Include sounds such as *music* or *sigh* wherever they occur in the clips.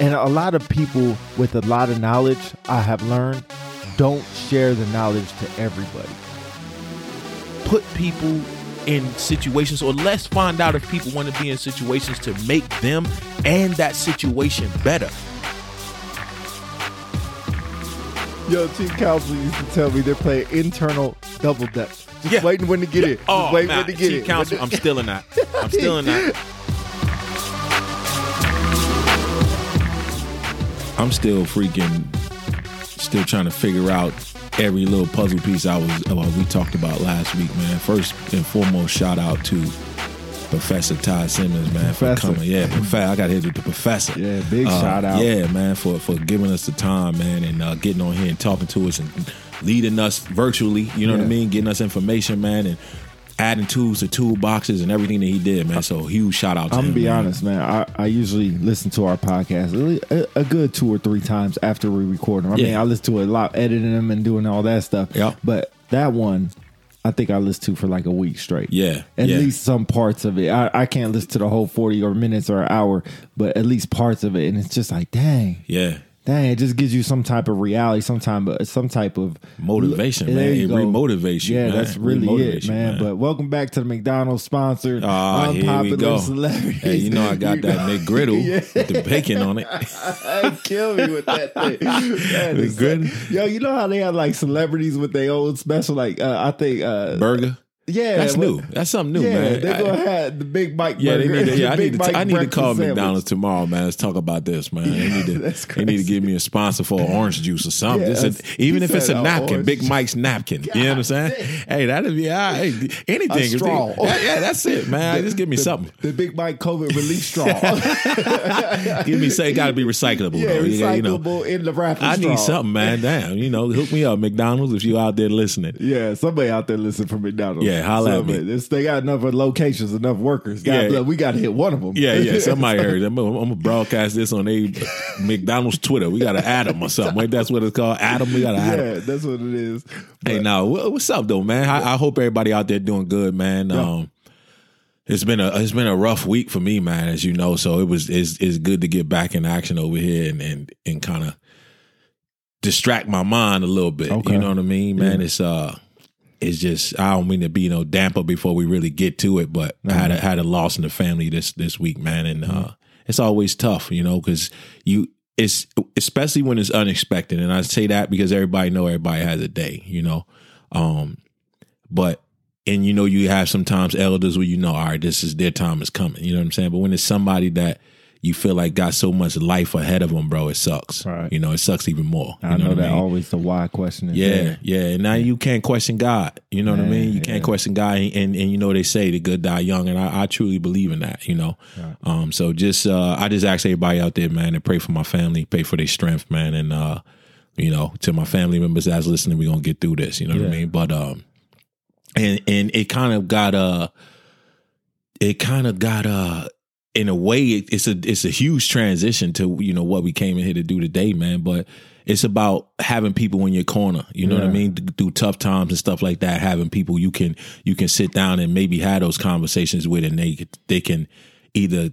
and a lot of people with a lot of knowledge, I have learned, don't share the knowledge to everybody. Put people in situations, or let's find out if people want to be in situations to make them and that situation better. Yo, team council used to tell me they're playing internal double dutch. Just Yeah. waiting when to get it. Just Oh, waiting when to get Chief it. Counsel, I'm *laughs* still in that. I'm still in that. *laughs* I'm still freaking, still trying to figure out every little puzzle piece I was uh, we talked about last week, man. First and foremost, shout out to Professor Todd Simmons, man, for coming. Yeah, Profe- I got hit with the professor. Yeah, big Uh, shout out. Yeah, man, for for giving us the time, man, and uh, getting on here and talking to us and leading us virtually. You know what I mean? Getting us information, man, and adding tools to toolboxes and everything that he did, man. So huge shout out to him. I'm him. gonna be man. honest, man. I, I usually listen to our podcast a, a good two or three times after we record them. I mean, I listen to it a lot, editing them and doing all that stuff. Yeah. But that one, I think I listened to for like a week straight. Yeah, At yeah. least some parts of it. I, I can't listen to the whole 40 or minutes or an hour, but at least parts of it. And it's just like, dang. Yeah. Dang, it just gives you some type of reality, some time, some type of Motivation, man. It remotivates you, Yeah, man. that's really it, man. man. But welcome back to the McDonald's sponsored Ah, here we unpopular celebrities. Hey, you know I got that *laughs* McGriddle *laughs* Yeah. with the bacon on it. I *laughs* kill me with that thing. That is- McGriddle? Yo, you know how they have like celebrities with their own special? Like uh, I think, uh, Burger. Yeah, That's new. That's something new, yeah, man. they I- gonna have the Big Mike. Yeah, they need to, yeah, I *laughs* need to, I need to call sandwich. McDonald's tomorrow, man. Let's talk about this, man. They need to, *laughs* That's they need to give me a sponsor for orange juice or something. Yeah, a- even if it's a napkin, orange Big. Mike's napkin. you know what I'm saying? Hey, that'd be all right. Hey, anything. A straw. Yeah, yeah, that's it, man. Just give me the, something. The Big Mike COVID relief straw. *laughs* Give me say it got to be recyclable. yeah, though. You you know, recyclable in the wrapping I straw. need something, man. Damn, you know, hook me up, McDonald's, if you out there listening. Yeah, somebody out there listen for McDonald's. Yeah, holla at me. This, they got enough locations, enough workers. God Yeah. we got to hit one of them. Yeah, yeah. *laughs* Somebody heard. I'm, I'm gonna broadcast this on a McDonald's Twitter. We got to add them or something. Wait, that's what it's called. Adam. We got to add yeah, that's what it is. Hey, now what's up though, man? I, I hope everybody out there doing good, man. Um, it's been a it's been a rough week for me, man, as you know. So it was it's, it's good to get back in action over here and and, and kind of distract my mind a little bit. Okay. You know what I mean, man? Yeah. It's uh. It's just I don't mean to be no damper before we really get to it, but I had a, had a loss in the family this this week, man, and uh, it's always tough, you know, because you it's especially when it's unexpected, and I say that because everybody know everybody has a day, you know, um, but and you know you have sometimes elders where you know, all right, this is their time is coming, you know what I'm saying, but when it's somebody that you feel like got so much life ahead of them, bro, it sucks, Right. You know, it sucks even more. You I know, that I mean? always the why question. Yeah, yeah. And now you can't question God. You know what I mean? You can't yeah. question God, and, and and you know they say the good die young, and I, I truly believe in that. You know, Right. um. So just uh, I just ask everybody out there, man, to pray for my family, pray for their strength, man, and uh, you know, to my family members that's listening, we're gonna get through this. You know what I mean? But um, and and it kind of got uh, it kind of got uh. In a way, it's a it's a huge transition to you know what we came in here to do today, man. But it's about having people in your corner. You know what I mean? Th- Through tough times and stuff like that, having people you can you can sit down and maybe have those conversations with, and they they can either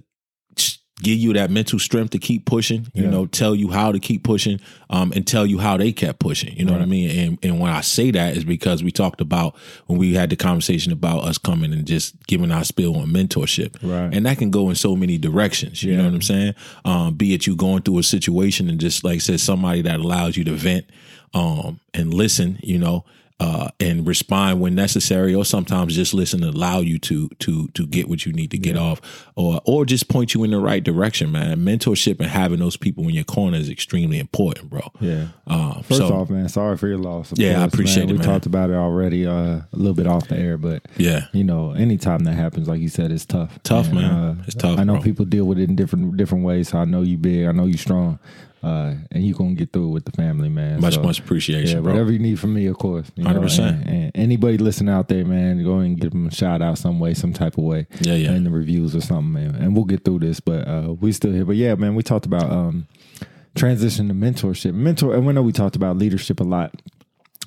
give you that mental strength to keep pushing. You Yeah. know, tell you how to keep pushing, um, and tell you how they kept pushing. You know what I mean? And and when I say that is because we talked about when we had the conversation about us coming and just giving our spill on mentorship, Right. and that can go in so many directions. You know what I'm saying? Um, be it you going through a situation and just like I said, somebody that allows you to vent um, and listen, you know, uh, and respond when necessary, or sometimes just listen and allow you to to to get what you need to get off, or or just point you in the right direction, man. Mentorship and having those people in your corner is extremely important, bro. Yeah. Um, First so, off, man, sorry for your loss. of Yeah, I appreciate man. it, We man. talked about it already uh, a little bit off the air, but yeah, you know, anytime that happens, like you said, it's tough. Tough, And, man. uh, It's tough, I know bro. people deal with it in different different ways. So I know you big. I know you strong, uh, and you gonna get through it with the family, man. much So, much appreciation, Yeah, bro. whatever you need from me, of course. you 100%. And, and anybody listening out there, man, go and give them a shout out some way, some type of way. Yeah, yeah. In the reviews or something, man. And we'll get through this, but uh, we still here. But yeah, man, we talked about um, transition to mentorship. Mentor, and we know we talked about leadership a lot.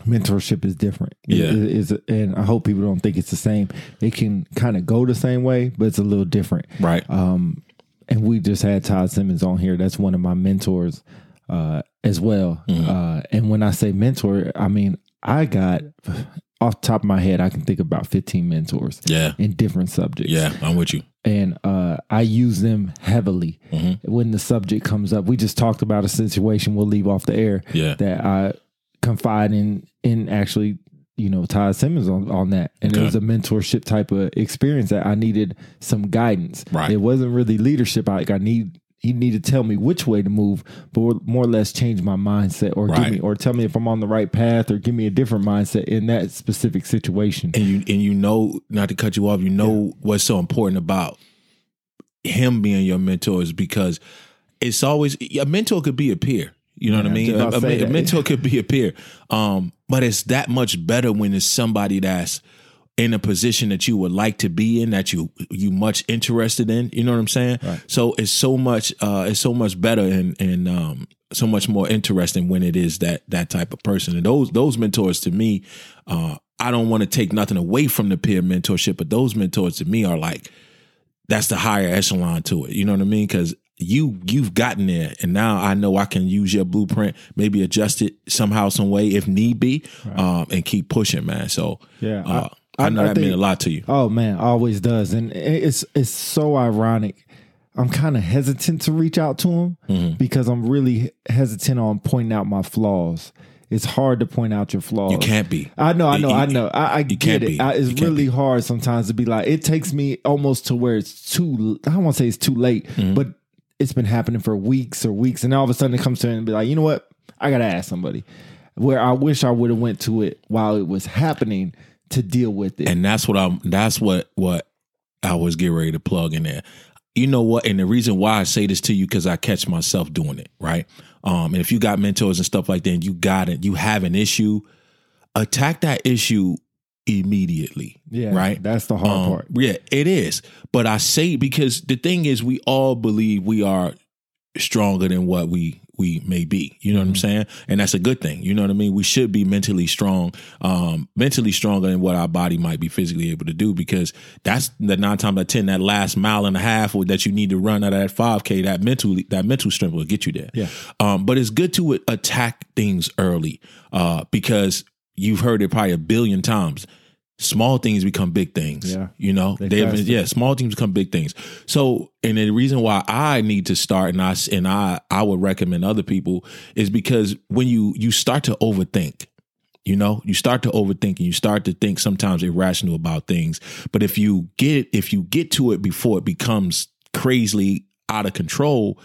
Mentorship is different. Yeah. It is, and I hope people don't think it's the same. It can kind of go the same way, but it's a little different. Right. Um, and we just had Todd Simmons on here. That's one of my mentors uh, as well. Mm-hmm. Uh, and when I say mentor, I mean I got off the top of my head, I can think about 15 mentors Yeah. in different subjects. Yeah. I'm with you. And uh, I use them heavily Mm-hmm. when the subject comes up. We just talked about a situation we'll leave off the air Yeah. that I confide in in actually, you know, Todd Simmons on, on that. And it was a mentorship type of experience that I needed some guidance. Right. It wasn't really leadership. Like I need he needed to tell me which way to move, but more or less change my mindset or give me or tell me if I'm on the right path or give me a different mindset in that specific situation. and you and you know not to cut you off you know what's so important about him being your mentor is because it's always a mentor could be a peer you know what i mean? I a, a- a mentor could be a peer. Um but it's that much better when it's somebody that's in a position that you would like to be in that you you much interested in. You know what i'm saying? Right. so it's so much uh it's so much better and and um so much more interesting when it is that that type of person. And those those mentors to me uh i don't want to take nothing away from the peer mentorship but those mentors to me are like that's the higher echelon to it. You know what i mean? Because you you've gotten there and now i know i can use your blueprint maybe adjust it somehow some way if need be um and keep pushing man so Yeah, uh, I- I, know I that meant think- a lot to you Oh man, always does, and it's it's so ironic. I'm kind of hesitant to reach out to him Mm-hmm. because I'm really hesitant on pointing out my flaws. It's hard to point out your flaws. you can't be I know, I know, You- I know. I, I get can't it. be. I, it's really hard sometimes to be like. It takes me almost to where it's too. I don't want to say it's too late, Mm-hmm. but it's been happening for weeks or weeks, and all of a sudden it comes to and be like, you know what? I gotta ask somebody. Where I wish I would have went to it while it was happening to deal with it. and that's what I'm. That's what what I was getting ready to plug in there. You know what? And the reason why I say this to you because I catch myself doing it, right? Um, and if you got mentors and stuff like that, and you got it, you have an issue, attack that issue immediately. Yeah, right. That's the hard Um, part. Yeah, it is. But I say because the thing is, we all believe we are stronger than what we we may be. You know what I'm saying? And that's a good thing. You know what I mean? We should be mentally strong, um, mentally stronger than what our body might be physically able to do because that's the nine times out of ten, that last mile and a half or that you need to run out of that 5K, that mental that mental strength will get you there. Yeah. Um, but it's good to attack things early, uh, because you've heard it probably a billion times. Small things become big things. Yeah. You know, They fast yeah, small things become big things. So, and the reason why I need to start and I and I I would recommend other people is because when you you start to overthink, you know, you start to overthink and you start to think sometimes irrational about things. But if you get if you get to it before it becomes crazily out of control,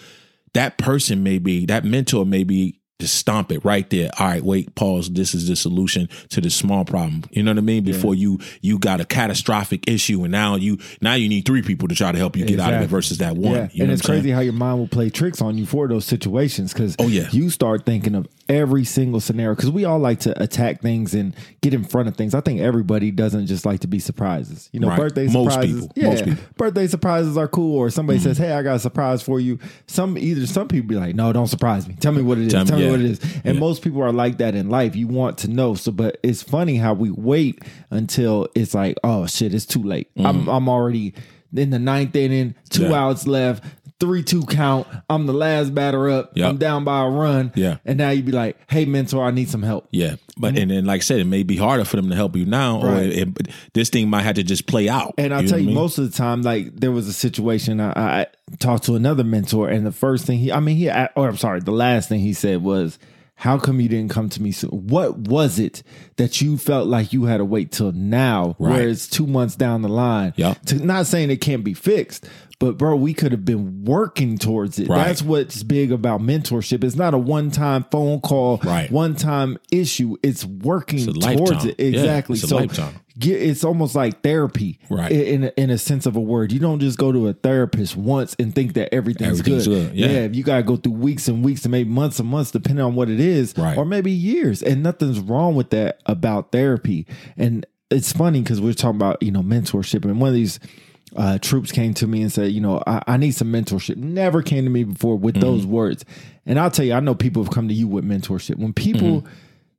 that person may be that mentor may be just stomp it right there. All right, wait, pause. This is the solution to this small problem. You know what I mean? Before you you got a catastrophic issue, and now you now you need three people to try to help you get out of it versus that one. Yeah, You know and it's I'm saying? crazy how your mind will play tricks on you for those situations because Oh, yeah. you start thinking of every single scenario because we all like to attack things and get in front of things. I think everybody doesn't just like to be surprises. You know, Right. birthday Most surprises. people. Yeah, Most people. birthday surprises are cool. Or somebody Mm-hmm. says, "Hey, I got a surprise for you." Some either some people be like, "No, don't surprise me. Tell me what it is. Tell Tell, me- yeah. what it is." And Yeah. most people are like that in life. You want to know. So, but it's funny how we wait until it's like, "Oh shit, it's too late." I'm I'm already in the ninth inning, two Mm-hmm. Yeah. outs left, three two count. I'm the last batter up. Yep. I'm down by a run. Yeah. And now you'd be like, hey, mentor, I need some help. Yeah, but and then like I said, it may be harder for them to help you now, or Mm-hmm. It, it- this thing might have to just play out. And I'll know tell you, I mean? most of the time, like there was a situation I, I talked to another mentor, and the first thing he, I mean, he, or I'm sorry, the last thing he said was, "How come you didn't come to me soon? What was it that you felt like you had to wait till now, Right. where it's two months down the line? Yep. To not saying it can't be fixed." But bro, we could have been working towards it. Right. That's what's big about mentorship. It's not a one-time phone call, Right. one-time issue. It's working It's towards lifetime. it. Yeah, Exactly. a so. Get it's almost like therapy Right. in in a, in a sense of a word you don't just go to a therapist once and think that everything's, Everything's good, good, yeah. you gotta go through weeks and weeks and maybe months and months depending on what it is Right. or maybe years and nothing's wrong with that about therapy and it's funny because we're talking about you know mentorship and one of these uh, troops came to me and said, you know, I, I need some mentorship. Never came to me before with Mm-hmm. those words. And I'll tell you, I know people have come to you with mentorship. When people Mm-hmm.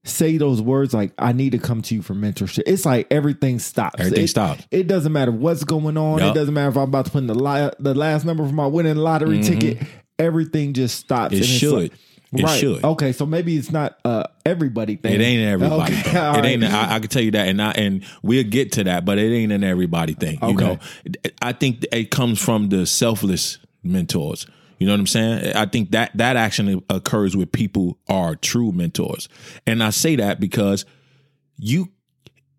Say those words like I need to come to you for mentorship, it's like everything stops. Everything it, stops. It doesn't matter what's going on. Yup. It doesn't matter if I'm about to put in the li- the last number for my winning lottery ticket. Everything just stops. Mm-hmm. It and it's should. like- It right. should. Okay, so maybe it's not uh everybody thing. It ain't everybody Okay, It right. ain't. I, I can tell you that, and I, and we'll get to that, but it ain't an everybody thing. You Okay. know, I think it comes from the selfless mentors. You know what I'm saying? I think that that actually occurs with people are true mentors, and I say that because you,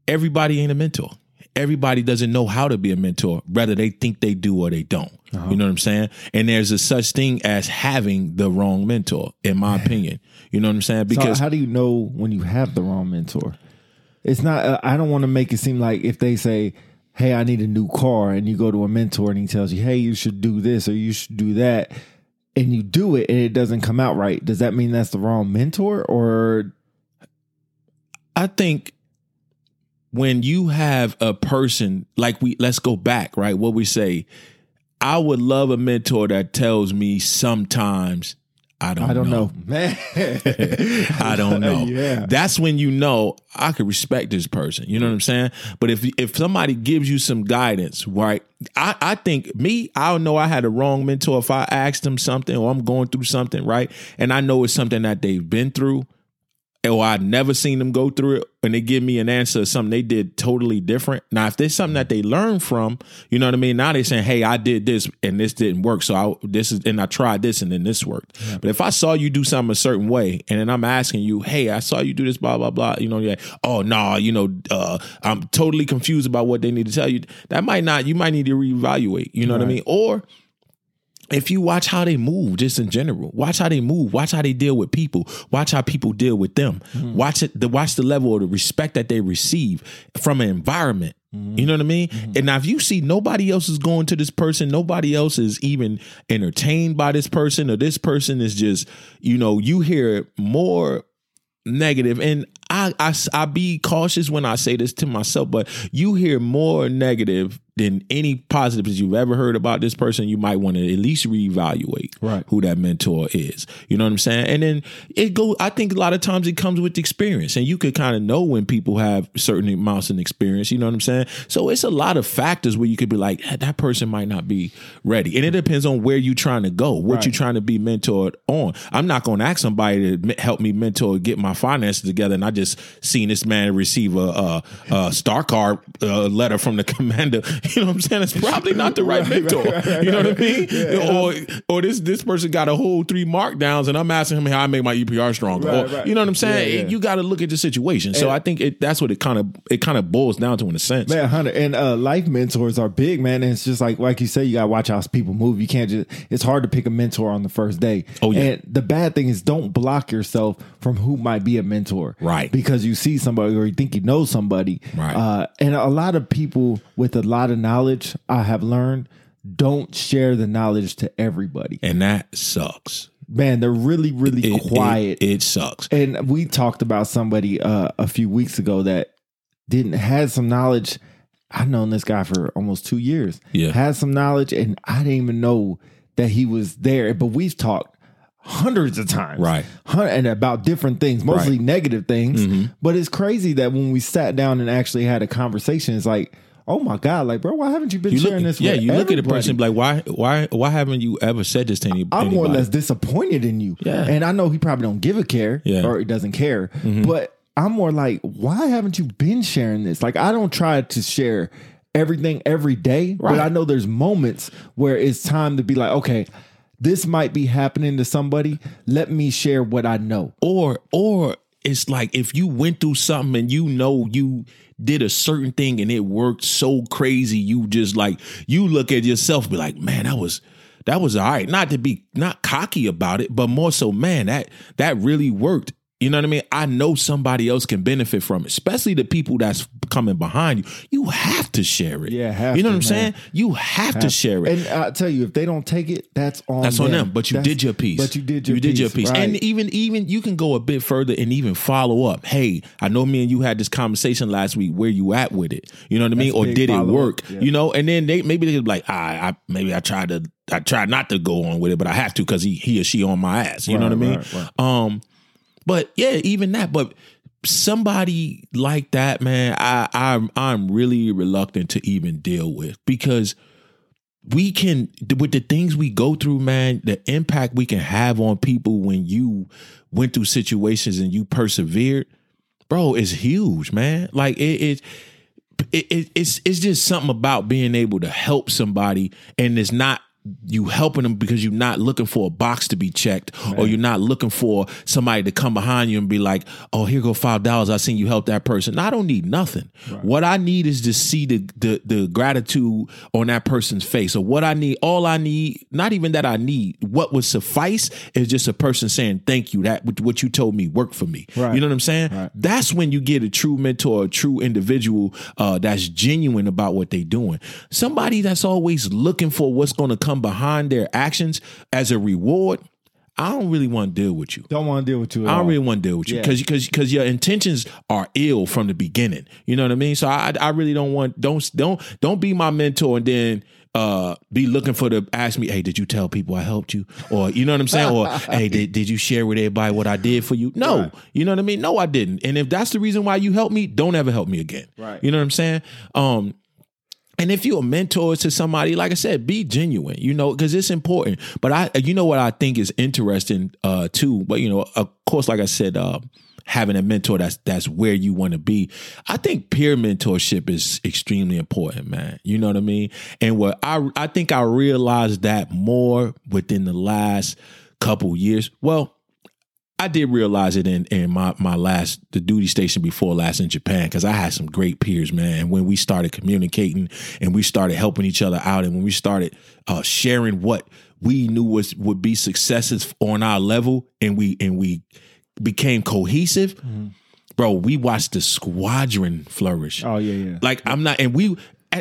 everybody ain't a mentor. Everybody doesn't know how to be a mentor, whether they think they do or they don't. You know what I'm saying? And there's a such thing as having the wrong mentor, in my opinion. You know what I'm saying? So Because how do you know when you have the wrong mentor? It's not. Uh, I don't want to make it seem like if they say, "Hey, I need a new car," and you go to a mentor and he tells you, "Hey, you should do this or you should do that," and you do it and it doesn't come out right. Does that mean that's the wrong mentor? Or I think when you have a person like we let's go back, right? What we say, I would love a mentor that tells me sometimes I don't I don't know. know, *laughs* man. I don't know. *laughs* yeah. That's when you know I could respect this person. You know what I'm saying? But if if somebody gives you some guidance, right? I, I think me, I know I had a wrong mentor if I asked them something or I'm going through something, right? And I know it's something that they've been through or I've never seen them go through it and they give me an answer of something they did totally different. Now, if there's something that they learned from, you know what I mean? Now they're saying, Hey, I did this and this didn't work. So I, this is, and I tried this and then this worked. But if I saw you do something a certain way and then I'm asking you, Hey, I saw you do this, blah, blah, blah, you know, yeah. Oh, no, nah, you know, uh, I'm totally confused about what they need to tell you. That might not, you might need to reevaluate, you know what I mean? Or, if you watch how they move just in general watch how they move watch how they deal with people watch how people deal with them. Mm-hmm. Watch it the watch the level of the respect that they receive from an environment. Mm-hmm. You know what I mean? Mm-hmm. And now if you see nobody else is going to this person, nobody else is even entertained by this person, or this person is just, you know, you hear more negative. And I, I I be cautious when I say this to myself but you hear more negative than any positives you've ever heard about this person you might want to at least reevaluate Right. who that mentor is. You know what I'm saying? And then it go I think a lot of times it comes with experience and you could kind of know when people have certain amounts of experience you know what I'm saying? So it's a lot of factors where you could be like "Eh, that person might not be ready. And it depends on where you're trying to go what Right. you're trying to be mentored on. I'm not going to ask somebody to help me mentor get my finances together and I just seen this man receive a, a, a star card uh, letter from the commander *laughs* you know what I'm saying it's probably not the right, Right, mentor right, right, you know what I mean Yeah. or or this this person got a whole three markdowns and I'm asking him how I make my EPR stronger or, you know what I'm saying Yeah, yeah. you got to look at the situation so And- I think it that's what it kind of it kind of boils down to in a sense Man, Hunter, and uh, life mentors are big, man. And it's just like, like you say, you gotta watch how people move. You can't just. It's hard to pick a mentor on the first day. Oh, yeah. And the bad thing is, don't block yourself from who might be a mentor, Right. Because you see somebody or you think you know somebody, Right. Uh, and a lot of people with a lot of knowledge, I have learned, don't share the knowledge to everybody. and that sucks Man, they're really, really it, quiet. it, it sucks And we talked about somebody uh, a few weeks ago that didn't had some knowledge. I've known this guy for almost two years. Yeah. had some knowledge, and I didn't even know that he was there. But we've talked hundreds of times, Right. And about different things, mostly Right. Mm-hmm. negative things. But it's crazy that when we sat down and actually had a conversation, it's like, oh my god, like bro, why haven't you been you sharing look, this? yeah, you look at the person like, why, why, why haven't you ever said this to any, I'm more or less disappointed in you. Yeah. And I know he probably don't give a care Yeah. Mm-hmm. or he doesn't care. But I'm more like, why haven't you been sharing this? Like I don't try to share everything every day, Right. but I know there's moments where it's time to be like, okay, this might be happening to somebody. Let me share what I know. or or it's like if you went through something and you know you did a certain thing and it worked so crazy you just like you look at yourself be like man that was that was all right not to be not cocky about it but more so man that that really worked you know what I mean? I know somebody else can benefit from it, especially the people that's coming behind you. You have to share it. Yeah, have you know to, what I'm man. saying? You have, to share it. And I tell you, if they don't take it, that's on That's on them. But you That's- did your piece. But you did your you piece. did your piece. right. And even even you can go a bit further and even follow up. Hey, I know me and you had this conversation last week. Where you at with it? You know what I mean? That's Or did it work? yeah. You know? And then they maybe they be like, I, I maybe I tried to I tried not to go on with it, but I have to because he he or she on my ass. You know what I mean? right, right. Um, but yeah, even that. But somebody like that, man, I I'm I'm really reluctant to even deal with because we can with the things we go through, man, the impact we can have on people when you went through situations and you persevered, bro, is huge, man. Like it it, it, it it's it's just something about being able to help somebody and it's not you helping them because you're not looking for a box to be checked right. or you're not looking for somebody to come behind you and be like, oh, here go five dollars. I seen you help that person. I don't need nothing. Right. What I need is to see the, the the gratitude on that person's face. Or what I need, all I need, not even that I need, what would suffice is just a person saying, Thank you. That what you told me worked for me. Right. You know what I'm saying? That's when you get a true mentor, a true individual uh, that's genuine about what they're doing. Somebody that's always looking for what's gonna come come behind their actions as a reward, I don't really want to deal with you. Don't want to deal with you. I don't all. really want to deal with you because yeah. because because your intentions are ill from the beginning. You know what I mean? So I I really don't want don't don't don't be my mentor and then uh be looking for the ask me, hey, did you tell people I helped you? Or you know what I'm saying? Or *laughs* hey, did, did you share with everybody what I did for you? No. Right. You know what I mean? No, I didn't. And if that's the reason why you helped me, don't ever help me again. Right. You know what I'm saying? Um and if you're a mentor to somebody, like I said, be genuine, you know, because it's important. But I, you know, what I think is interesting uh, too. But you know, of course, like I said, uh, having a mentor that's that's where you want to be. I think peer mentorship is extremely important, man. You know what I mean? And what I I think I realized that more within the last couple years. Well, I did realize it in in my my last the duty station before last in Japan because I had some great peers, man. And when we started communicating and we started helping each other out, and when we started uh, sharing what we knew was would be successes on our level, and we and we became cohesive. Mm-hmm. Bro, we watched the squadron flourish. Oh yeah, yeah. Like I'm not, and we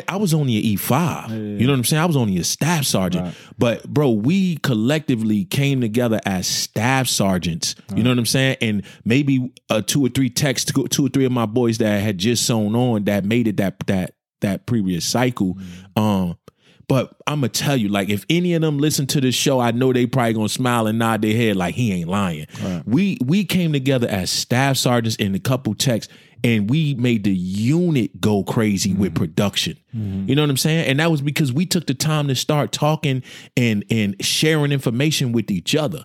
I was only an E five. Yeah. You know what I'm saying? I was only a staff sergeant. Right. But bro, we collectively came together as staff sergeants. Right. You know what I'm saying? And maybe uh, two or three texts, two or three of my boys that had just sewn on that made it that that that previous cycle. Mm. Um, but I'm gonna tell you, like, if any of them listen to this show, I know they probably gonna smile and nod their head like he ain't lying. Right. We we came together as staff sergeants in a couple texts, and we made the unit go crazy mm-hmm. with production. Mm-hmm. You know what I'm saying? And that was because we took the time to start talking and and sharing information with each other.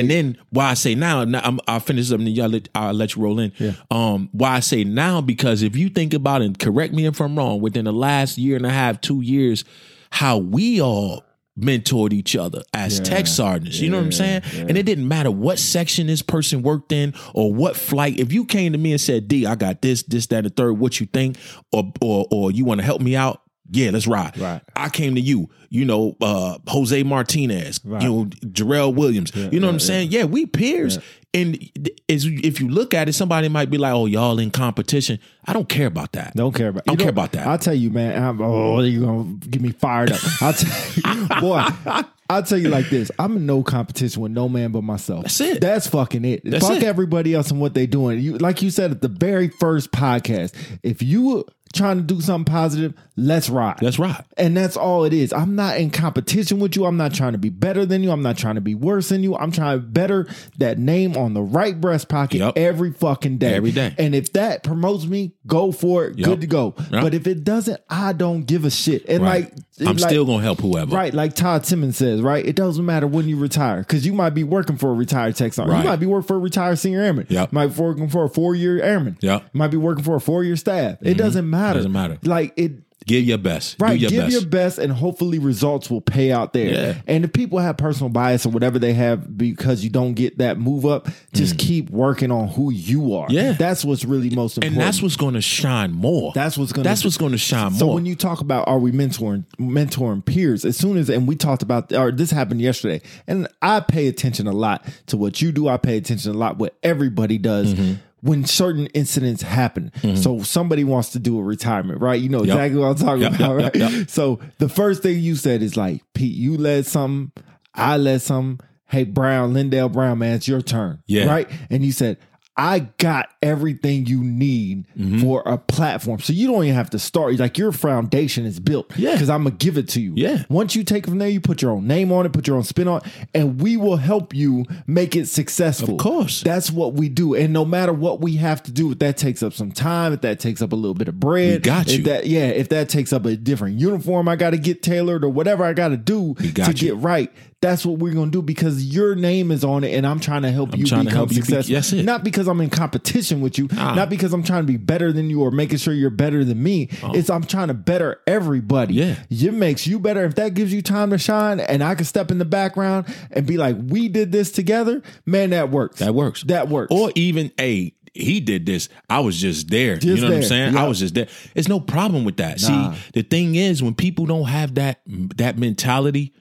and then why I say now, now I'm, I'll finish up and y'all let, I'll let you roll in. Yeah. Um, why I say now because if you think about it, correct me if I'm wrong. Within the last year and a half, two years, how we all mentored each other as yeah, tech sergeants. You yeah, know what I'm saying? Yeah. And it didn't matter what section this person worked in or what flight. If you came to me and said, D, I got this, this, that, and the third, what you think, or or or you want to help me out, yeah, let's ride. Right. I came to you, you know, uh, Jose Martinez, right. you know, Jarrell Williams. Yeah, you know yeah, what I'm saying? Yeah, we peers. Yeah. And as, if you look at it, somebody might be like, "Oh, y'all in competition." I don't care about that. Don't care about. I don't care about that. I'll tell you, man. I'm, oh, you're gonna get me fired up? *laughs* I'll tell you, boy. I'll tell you like this: I'm in no competition with no man but myself. That's it. That's fucking it. That's Fuck it. everybody else and what they doing. You like you said at the very first podcast. If you trying to do something positive, let's ride. Let's ride. And that's all it is. I'm not in competition with you. I'm not trying to be better than you. I'm not trying to be worse than you. I'm trying to better that name on the right breast pocket yep. every fucking day. Every day. And if that promotes me, go for it. Yep. Good to go. Yep. But if it doesn't, I don't give a shit. And right. like I'm like, still gonna help whoever. Right, like Todd Simmons says, right? It doesn't matter when you retire because you might be working for a retired tech sergeant. Right. You might be working for a retired senior airman. Yeah, might be working for a four year airman. Yeah, might be working for a four year staff. It mm-hmm. doesn't matter. Doesn't matter. Like it Give your best. Right. Your give best. your best and hopefully results will pay out there. Yeah. And if people have personal bias or whatever they have because you don't get that move up, just mm. keep working on who you are. Yeah. That's what's really most important. And that's what's going to shine more. That's what's going to That's what's going to shine so more. So when you talk about are we mentoring mentoring peers, as soon as and we talked about or this happened yesterday, and I pay attention a lot to what you do. I pay attention a lot what everybody does. Mm-hmm when certain incidents happen. Mm-hmm. So somebody wants to do a retirement, right? You know yep. exactly what I'm talking yep, about, yep, right? So the first thing you said is like, Pete, you led something, I led something. Hey, Brown, Lindell Brown, man, it's your turn. Yeah. Right. And you said, I got everything you need Mm-hmm. for a platform. So you don't even have to start. Like your foundation is built. Yeah. Because I'm gonna give it to you. Yeah. Once you take it from there, you put your own name on it, put your own spin on it, and we will help you make it successful. Of course. That's what we do. And no matter what we have to do, if that takes up some time, if that takes up a little bit of bread, We got if you. that yeah, if that takes up a different uniform I gotta get tailored or whatever I gotta do got to you. get right. That's what we're gonna do because your name is on it, and I'm trying to help you trying to become help you be- successful. it. Not because I'm in competition with you, Nah. not because I'm trying to be better than you or making sure you're better than me. Oh. It's I'm trying to better everybody. Oh. Yeah. it makes you better if that gives you time to shine, and I can step in the background and be like, "We did this together." Man, that works. That works. That works. Or even a he did this. I was just there. you Just know what I'm saying? Yeah. I was just there. There's no problem with that. Nah. See, the thing is, when people don't have that that mentality,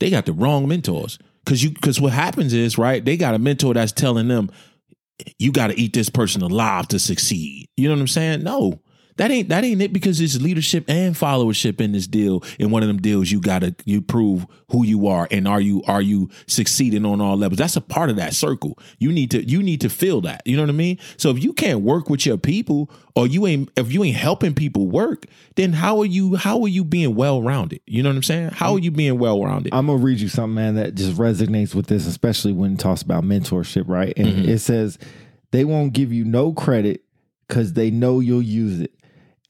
they got the wrong mentors. Cause you cause what happens is, right, they got a mentor that's telling them, you gotta eat this person alive to succeed. You know what I'm saying? No. That ain't that ain't it because it's leadership and followership in this deal. In one of them deals, you gotta you prove who you are and are you are you succeeding on all levels. That's a part of that circle. You need to you need to feel that. You know what I mean? So if you can't work with your people or you ain't if you ain't helping people work, then how are you how are you being well rounded? You know what I'm saying? How are you being well rounded? I'm gonna read you something, man, that just resonates with this, especially when it talks about mentorship, right? And Mm-hmm. it says they won't give you no credit because they know you'll use it.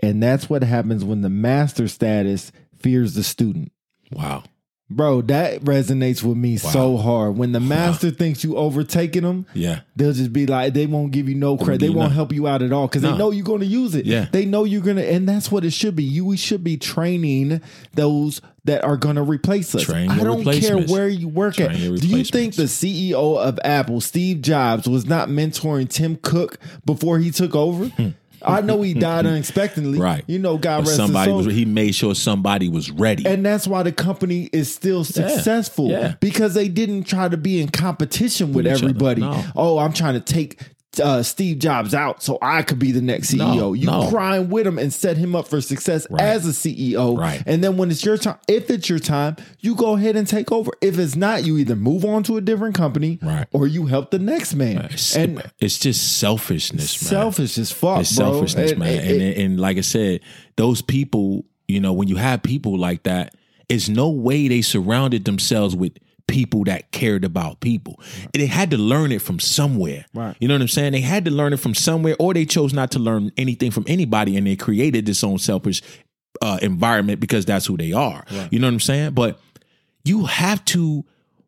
And that's what happens when the master status fears the student. Wow. Bro, that resonates with me so hard. When the master thinks you overtaking them, Yeah. they'll just be like, they won't give you no credit. They won't no- help you out at all because they know you're going to use it. Yeah. They know you're going to, and that's what it should be. You, we should be training those that are going to replace us. Train I don't care where you work Train at. Do you think the CEO of Apple, Steve Jobs, was not mentoring Tim Cook before he took over? I know he mm-hmm. died unexpectedly. Right. You know, God But rest his somebody soul. was he made sure somebody was ready. And that's why the company is still successful yeah. because they didn't try to be in competition with, With everybody. No. Oh, I'm trying to take uh, Steve Jobs out so I could be the next CEO. No, you no. grind with him and set him up for success as a CEO. Right. And then when it's your time, if it's your time, you go ahead and take over. If it's not, you either move on to a different company Right. or you help the next man. It's, and it's just selfishness, man. selfish as fuck, It's bro. selfishness, And- man. and- And, and like I said, those people, you know, when you have people like that, it's no way they surrounded themselves with people that cared about people. They had to learn it from somewhere. Right. You know what I'm saying? They had to learn it from somewhere, or they chose not to learn anything from anybody, and they created this own selfish uh, environment because that's who they are. You know what I'm saying? But you have to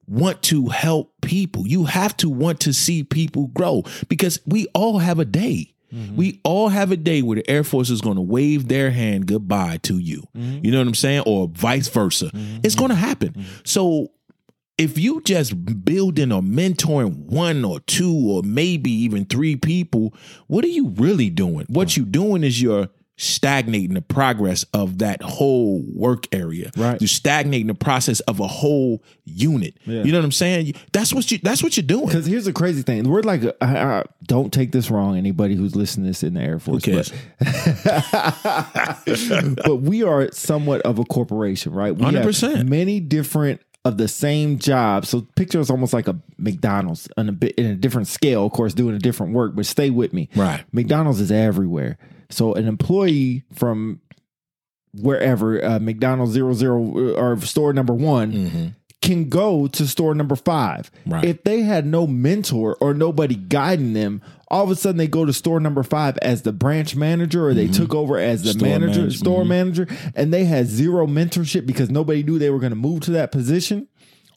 want to help people. You have to want to see people grow because we all have a day. Mm-hmm. We all have a day where the Air Force is going to wave their hand goodbye to you. Mm-hmm. You know what I'm saying? Or vice versa. Mm-hmm. It's going to happen. So if you just building or mentoring one or two or maybe even three people, what are you really doing? What you doing is you're stagnating the progress of that whole work area. Right. You're stagnating the process of a whole unit. You know what I'm saying? That's what you that's what you're doing. Because here's the crazy thing: we're like, I, I, don't take this wrong. Anybody who's listening to this in the Air Force, but, *laughs* but we are somewhat of a corporation, right? We 100%. many different of the same job. So picture us almost like a McDonald's on a bit in a different scale, of course, doing a different work. But stay with me, Right. McDonald's is everywhere. So an employee from wherever uh, McDonald's zero zero uh, or store number one can go to store number five. Right. If they had no mentor or nobody guiding them, all of a sudden they go to store number five as the branch manager or they mm-hmm. took over as the Store manager, manager, store mm-hmm. manager, and they had zero mentorship because nobody knew they were going to move to that position.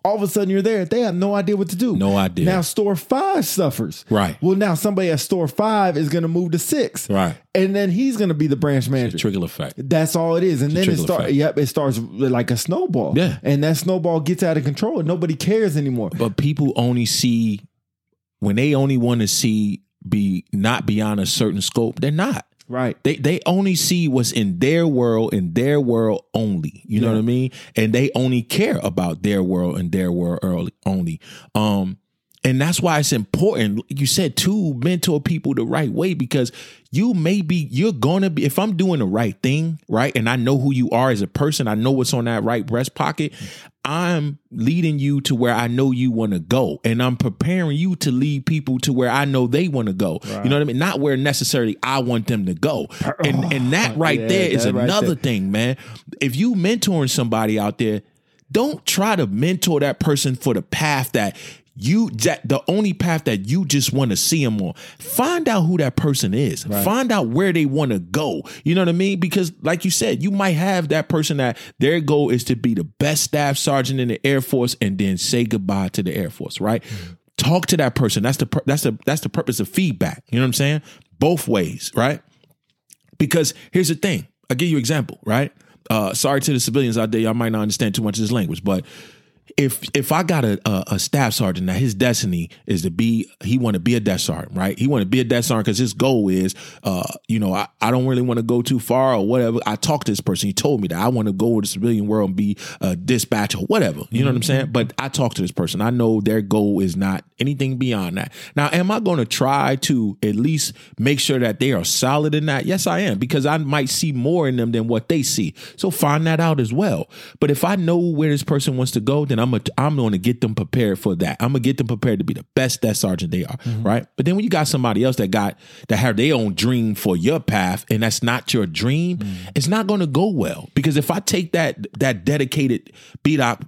All of a sudden you're there. They have no idea what to do. No idea. Now store five suffers. Right. Well, now somebody at store five is going to move to six. Right. And then he's going to be the branch manager. Trickle effect. That's all it is. And then it starts. Yep, it starts like a snowball. Yeah. And that snowball gets out of control and nobody cares anymore. But people only see when they only want to see be not beyond a certain scope, they're not. Right. They they only see what's in their world in their world only. You know what I mean? And they only care about their world and their world early- only. Um and that's why it's important, you said, to mentor people the right way because you may be, you're gonna be, if I'm doing the right thing, right, and I know who you are as a person, I know what's on that right breast pocket, I'm leading you to where I know you want to go, and I'm preparing you to lead people to where I know they want to go. Right. You know what I mean? Not where necessarily I want them to go. Uh, and and that oh, right yeah, there is another right thing, man. If you mentoring somebody out there, don't try to mentor that person for the path that you that the only path that you just want to see them on. Find out who that person is. Right. find out where they want to go. You know what i mean? Because like you said you might have that person that their goal is to be the best staff sergeant in the air force and then say goodbye to the air force right? Mm-hmm. talk to that person. That's the that's the that's the purpose of feedback. You know what i'm saying? Both ways right? Because here's the thing. I'll give you an example right? Uh sorry to the civilians out there. Y'all might not understand too much of this language but if if I got a, a, a staff sergeant that his destiny is to be he want to be a desk sergeant, right? He want to be a desk sergeant because his goal is, uh, you know, I, I don't really want to go too far or whatever. I talked to this person. He told me that I want to go to the civilian world and be a dispatcher, whatever. You know mm-hmm. what I'm saying? But I talked to this person. I know their goal is not anything beyond that. Now, am I going to try to at least make sure that they are solid in that? Yes, I am because I might see more in them than what they see. So find that out as well. But if I know where this person wants to go, I'm a, I'm going to get them prepared for that. I'm gonna get them prepared to be the best desk sergeant they are, mm-hmm. right? But then when you got somebody else that got that have their own dream for your path, and that's not your dream, mm-hmm. it's not going to go well. Because if I take that that dedicated beat up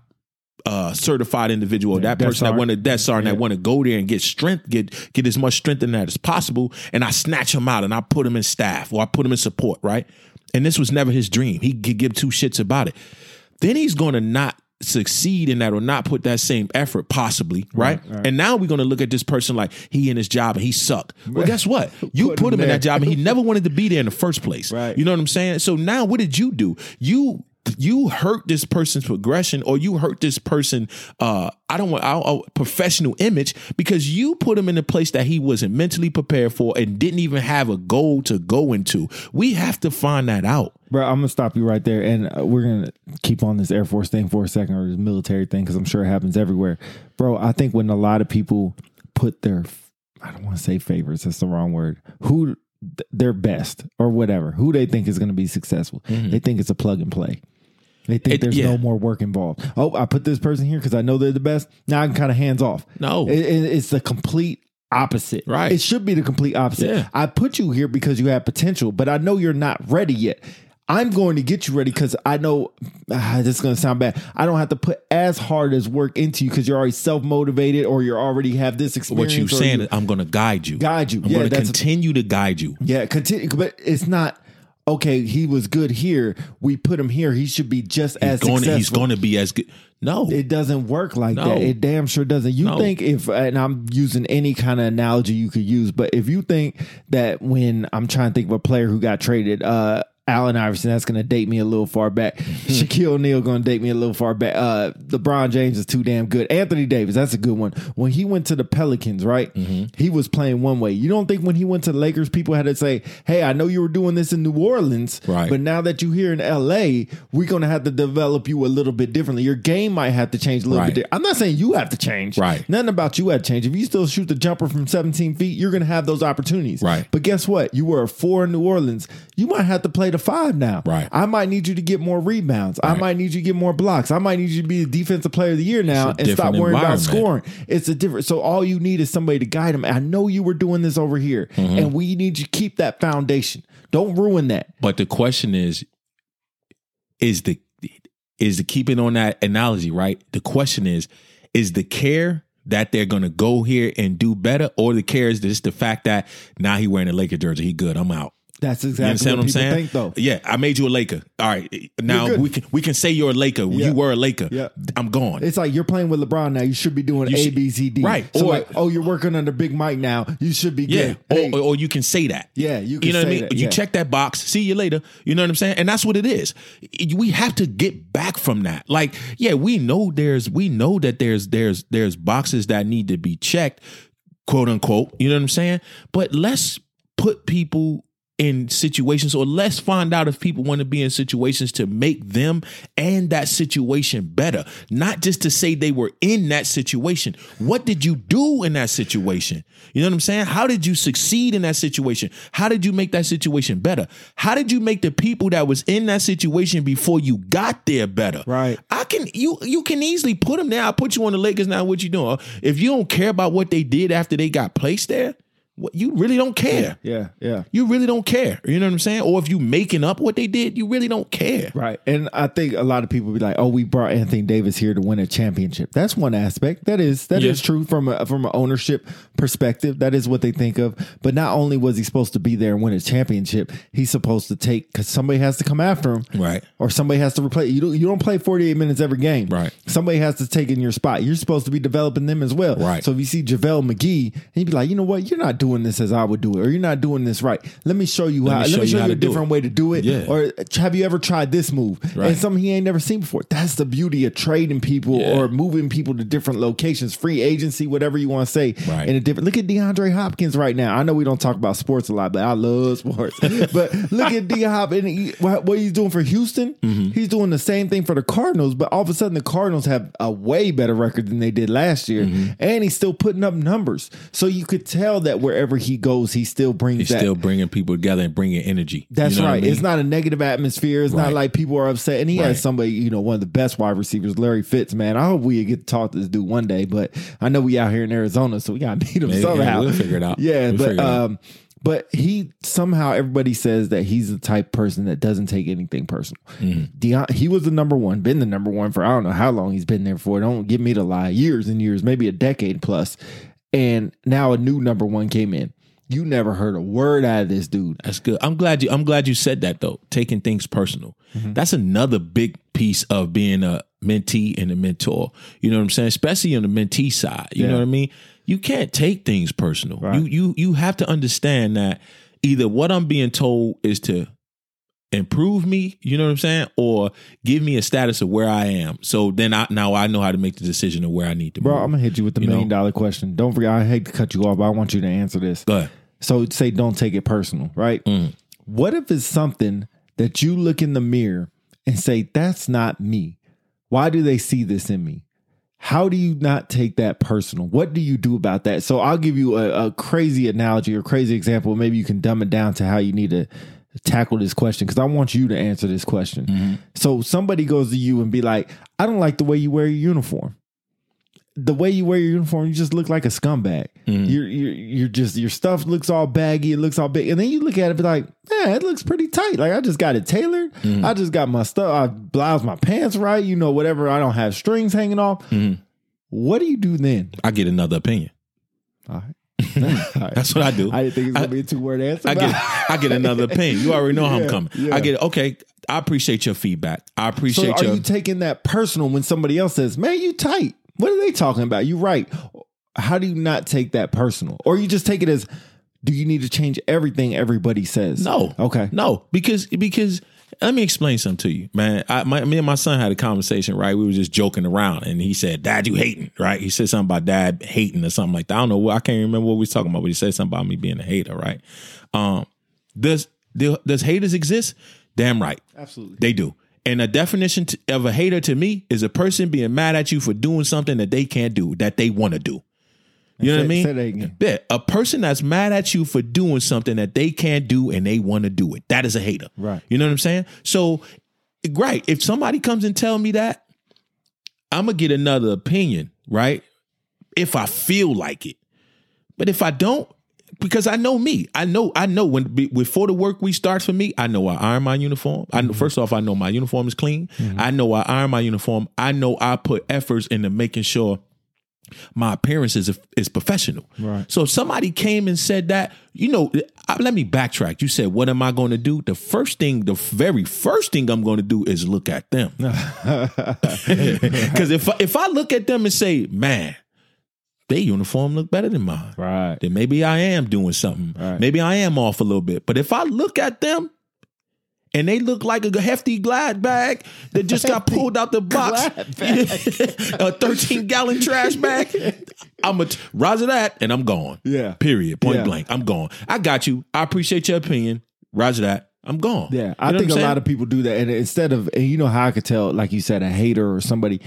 uh, certified individual, yeah, that person that wanted to that sergeant yeah. that want to go there and get strength, get get as much strength in that as possible, and I snatch him out and I put him in staff or I put him in support, right? And this was never his dream. He could give two shits about it. Then he's going to not succeed in that or not put that same effort possibly right, right, right. and now we're going to look at this person like he in his job and he sucked well guess what? *laughs* You put, put him, him in that job and he never wanted to be there in the first place. Right. You know what i'm saying? So now what did you do? You you hurt this person's progression or you hurt this person uh i don't want a professional image because you put him in a place that he wasn't mentally prepared for and didn't even have a goal to go into. We have to find that out. Bro i'm gonna stop you right there and uh, we're gonna keep on this air force thing for a second or this military thing because i'm sure it happens everywhere. Bro i think when a lot of people put their i don't want to say favorites that's the wrong word who their best or whatever who they think is going to be successful mm-hmm. they think it's a plug and play they think it, there's yeah. no more work involved. Oh, I put this person here because I know they're the best. Now I can kind of hands off. No, it, it, it's the complete opposite. Right. It should be the complete opposite. Yeah. I put you here because you have potential, but I know you're not ready yet. I'm going to get you ready because I know ah, this is going to sound bad. I don't have to put as hard as work into you because you're already self motivated or you already have this experience. What you're saying you, is I'm going to guide you. Guide you. I'm yeah, going to continue to guide you. Yeah, continue. But it's not okay, he was good here. We put him here. He should be just he's as going successful. To, he's going to be as good. No, it doesn't work like no. that. It damn sure doesn't. You no. think if, and I'm using any kind of analogy you could use, but if you think that when I'm trying to think of a player who got traded, uh, Allen Iverson, that's going to date me a little far back. Mm-hmm. Shaquille O'Neal going to date me a little far back. Uh, LeBron James is too damn good. Anthony Davis, that's a good one. When he went to the Pelicans, right? Mm-hmm. He was playing one way. You don't think when he went to the Lakers, people had to say, "Hey, I know you were doing this in New Orleans, right? But now that you're here in LA, we're going to have to develop you a little bit differently. Your game might have to change a little right. bit. I'm not saying you have to change, right? Nothing about you had to change. If you still shoot the jumper from 17 feet, you're going to have those opportunities, right? But guess what? You were a four in New Orleans. You might have to play the five now, right? I might need you to get more rebounds. Right. I might need you to get more blocks. I might need you to be the defensive player of the year now and stop worrying about scoring. It's a different. So all you need is somebody to guide them. I know you were doing this over here, mm-hmm. and we need you to keep that foundation. Don't ruin that. But the question is, is the is the keeping on that analogy right? The question is, is the care that they're going to go here and do better, or the care is just the fact that now he wearing a Laker jersey, he good, I'm out. That's exactly you what, what I'm saying. Think, though. Yeah, I made you a Laker. All right, now we can we can say you're a Laker. Yeah. You were a Laker. Yeah. I'm gone. It's like you're playing with LeBron now. You should be doing you A, should, B, C, D. Right. So or like, oh, you're working under Big Mike now. You should be yeah. Hey. Or, or, you can say that. Yeah, you. you know what I mean. That, yeah. You check that box. See you later. You know what I'm saying. And that's what it is. We have to get back from that. Like, yeah, we know there's we know that there's there's there's boxes that need to be checked, quote unquote. You know what I'm saying. But let's put people in situations or let's find out if people want to be in situations to make them and that situation better. Not just to say they were in that situation. What did you do in that situation? You know what i'm saying? How did you succeed in that situation? How did you make that situation better? How did you make the people that was in that situation before you got there better? Right. i can you you can easily put them there. I put you on the lakers now. What you doing? If you don't care about what they did after they got placed there you really don't care Yeah, yeah. you really don't care. You know what I'm saying? Or if you making up what they did, you really don't care. Right. And I think a lot of people be like, "Oh, we brought Anthony Davis here to win a championship." That's one aspect. That is that is Yeah. true from a from an ownership perspective. That is what they think of. But not only was he supposed to be there and win a championship, he's supposed to take cuz somebody has to come after him. Right. Or somebody has to replace you don't you don't play 48 minutes every game. Right. Somebody has to take in your spot. You're supposed to be developing them as well. Right. So if you see JaVale McGee, and you'd be like, "You know what? You're not doing this as I would do it or you're not doing this right. Let me show you how me let me show how you a different way to do it Yeah. or have you ever tried this move? Right. And something he ain't never seen before. That's the beauty of trading people Yeah. or moving people to different locations, free agency, whatever you want to say. Right. In a different look at DeAndre Hopkins right now. I know we don't talk about sports a lot, but I love sports. *laughs* but look at D Hop and he, what, what he's doing for Houston. Mm-hmm. He's doing the same thing for the Cardinals, but all of a sudden the Cardinals have a way better record than they did last year, Mm-hmm. and he's still putting up numbers. So you could tell that wherever he goes, he still brings He's that. still bringing people together and bringing energy. That's You know right. I mean? It's not a negative atmosphere. It's not like people are upset. And he Right. has somebody, you know, one of the best wide receivers, Larry Fitz, man. I hope we get to talk to this dude one day, but I know we out here in Arizona, so we gotta *laughs* meet him Maybe- yeah, somehow. we'll figure it out. Yeah, We'll but figure it out. um but he somehow everybody says that he's the type of person that doesn't take anything personal. Mm-hmm. Deion, he was the number one, been the number one for I don't know how long he's been there for. Don't get me to lie, years and years, maybe a decade plus. And now a new number one came in. You never heard a word out of this dude. That's good. I'm glad you. I'm glad you said that though. Taking things personal. Mm-hmm. That's another big piece of being a mentee and a mentor. You know what I'm saying? Especially on the mentee side. You Yeah. know what I mean? You can't take things personal. Right. You you you have to understand that either what I'm being told is to improve me, you know what I'm saying, or give me a status of where I am. So then I now I know how to make the decision of where I need to be. Bro, move. I'm gonna hit you with the You know? million dollar question. Don't forget, I hate to cut you off, but I want you to answer this. Go ahead. So say don't take it personal, right? Mm. What if it's something that you look in the mirror and say, That's not me? Why do they see this in me? How do you not take that personal? What do you do about that? So I'll give you a, a crazy analogy or crazy example. Maybe you can dumb it down to how you need to tackle this question because I want you to answer this question. Mm-hmm. So somebody goes to you and be like, I don't like the way you wear your uniform the way you wear your uniform, you just look like a scumbag. Mm-hmm. You're, you're you're just your stuff looks all baggy, it looks all big, and then you look at it and be like, yeah, it looks pretty tight. Like I just got it tailored. Mm-hmm. I just got my stuff. I blouse my pants right. You know, whatever. I don't have strings hanging off. What do you do then? I get another opinion. All right. *laughs* That's what I do. I didn't think it was gonna be a two word answer. I get I get another opinion. You already know how I'm coming. yeah. I get okay. I appreciate your feedback. I appreciate. So are your you taking that personal when somebody else says, "Man, you tight"? What are they talking about? You right. How do you not take that personal, or you just take it as, do you need to change everything everybody says? no. Okay. No, because because let me explain something to you, man. I, my, me and my son had a conversation, right? We were just joking around, and he said, "Dad, you hating?" Right? He said something about dad hating or something like that. I don't know. what I can't remember what we was talking about, but he said something about me being a hater, right? Um, does does haters exist? Damn right. Absolutely. They do. And a definition of a hater to me is a person being mad at you for doing something that they can't do, that they want to do. You know what I mean? say that again. Yeah, a person that's mad at you for doing something that they can't do and they want to do it. That is a hater. Right. You know what I'm saying? So, right, if somebody comes and tell me that, I'm gonna get another opinion, right? If I feel like it. But if I don't, because I know me, I know, I know when before the work week starts for me, I know I iron my uniform. I know mm-hmm. first off, I know my uniform is clean. Mm-hmm. I know I iron my uniform. I know I put efforts into making sure my appearance is is professional. Right. So if somebody came and said that, you know, I, let me backtrack. You said, "What am I going to do?" The first thing, the very first thing I'm going to do is look at them. *laughs* *laughs* Because if I, if I look at them and say, "Man, their uniform look better than mine," Right. then maybe I am doing something. Right. Maybe I am off a little bit. But if I look at them and they look like a hefty glad bag that just got pulled out the box, *laughs* a 13 gallon trash bag, I'm a roger that and I'm gone. Yeah. Period. Point Yeah. blank. I'm gone. I got you. I appreciate your opinion. Roger that. I'm gone. Yeah, I think a lot of people do that, and instead of, and you know how I could tell, like you said, a hater or somebody.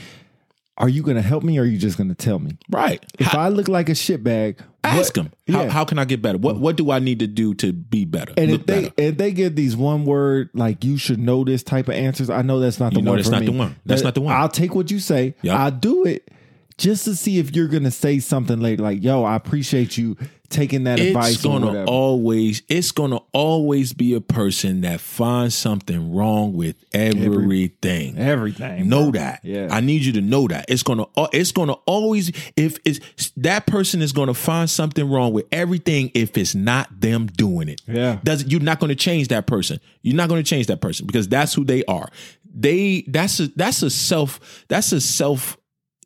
Are you going to help me, or are you just going to tell me? right. If How- I look like a shitbag, ask them how, Yeah. how can I get better? What what do I need to do to be better? And if they better. if they give these one word like you should know this type of answers, I know that's not the You know one. that's not me. the one. That's That- not the one. I'll take what you say. Yup. I'll do it just to see if you're gonna say something later. Like, yo, I appreciate you taking that advice. it's gonna always it's gonna always be a person that finds something wrong with everything. everything. know bro. that. Yeah. I need you to know that. It's gonna uh, it's gonna always if it's that person is gonna find something wrong with everything if it's not them doing it. Yeah. Does you're not gonna change that person. You're not gonna change that person because that's who they are. They that's a that's a self that's a self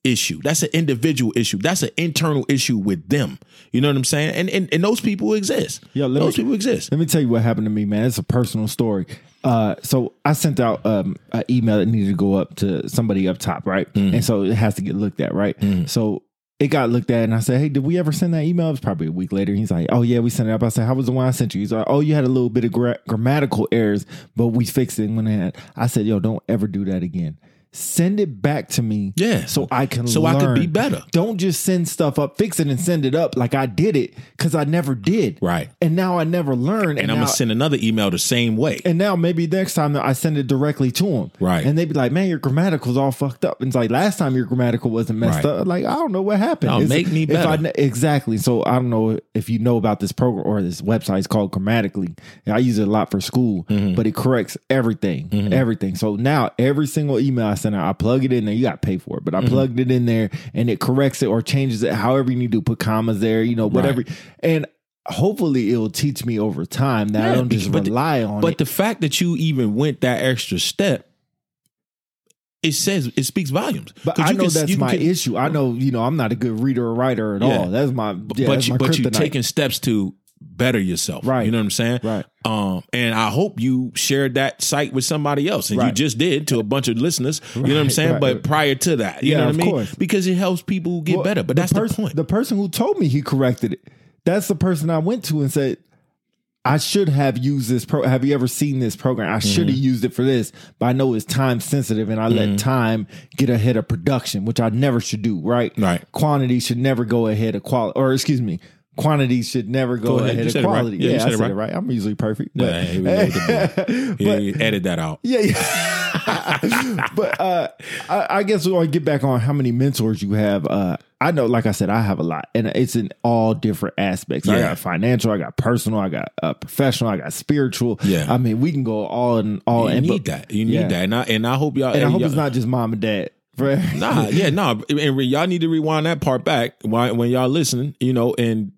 issue. That's an individual issue. That's an internal issue with them. You know what I'm saying? And and, and those people exist. Yo, let those me- people exist. Let me tell you what happened to me, man. It's a personal story. Uh, so I sent out um, an email that needed to go up to somebody up top, right? Mm-hmm. And so it has to get looked at, right? So it got looked at, and I said, "Hey, did we ever send that email?" It was probably a week later. He's like, "Oh yeah, we sent it up." I said, "How was the one I sent you?" He's like, "Oh, you had a little bit of gra- grammatical errors, but we fixed it." When it had, I said, "Yo, don't ever do that again." Send it back to me, Yeah. so I can So I could be better. Don't just send stuff up, fix it, and send it up like I did it because I never did. Right. And now I never learn. And I'm now, gonna send another email the same way. and now maybe next time I send it directly to them. Right. And they'd be like, man, your grammatical's all fucked up. And it's like, last time your grammatical wasn't messed Right. up. Like, I don't know what happened. No, It's- make me if I better. exactly. So I don't know if you know about this program or this website. It's called Grammarly. I use it a lot for school, Mm-hmm. but it corrects everything. Everything. So now every single email I out, I plug it in there. You got to pay for it, but I Mm-hmm. plugged it in there and it corrects it or changes it however you need to put commas there, you know, whatever. And hopefully it will teach me over time that I don't just but- rely on But it. the fact that you even went that extra step, it says it speaks volumes. But I know can- that's my can- issue. I know, you know, I'm not a good reader or writer at Yeah. all. That's my, yeah, but that's you my but you kryptonite. taking steps to better yourself. Right. You know what I'm saying? Right. Um, and I hope you shared that site with somebody else, and you just did to a bunch of listeners. You know what I'm saying? right. But prior to that, you Yeah, know what I mean? course. Because it helps people get Well, better. But that's pers- the point. The person who told me he corrected it, that's the person I went to and said, I should have used this pro. Have you ever seen this program? I should Mm-hmm. have used it for this, but I know it's time sensitive and I let time get ahead of production, which I never should do, right? Right. Quantity should never go ahead of quality, or excuse me, quantity should never go, Go ahead. ahead of it right. quality. Yeah, Yeah, said I it said right. it right. I'm usually perfect. But, Yeah, here we go with the but- Yeah, edit that out. yeah, yeah. *laughs* but uh, I, I guess we want to get back on how many mentors you have. Uh, I know, like I said, I have a lot, and it's in all different aspects. I Yeah. got financial, I got personal, I got uh, professional, I got spiritual. Yeah. I mean, we can go all in all. You in, need but- that. You need that. And I, and I hope y'all. and I hope y'all- it's not just mom and dad. *laughs* Nah, yeah, nah. And y'all need to rewind that part back when, when y'all listening, you know, and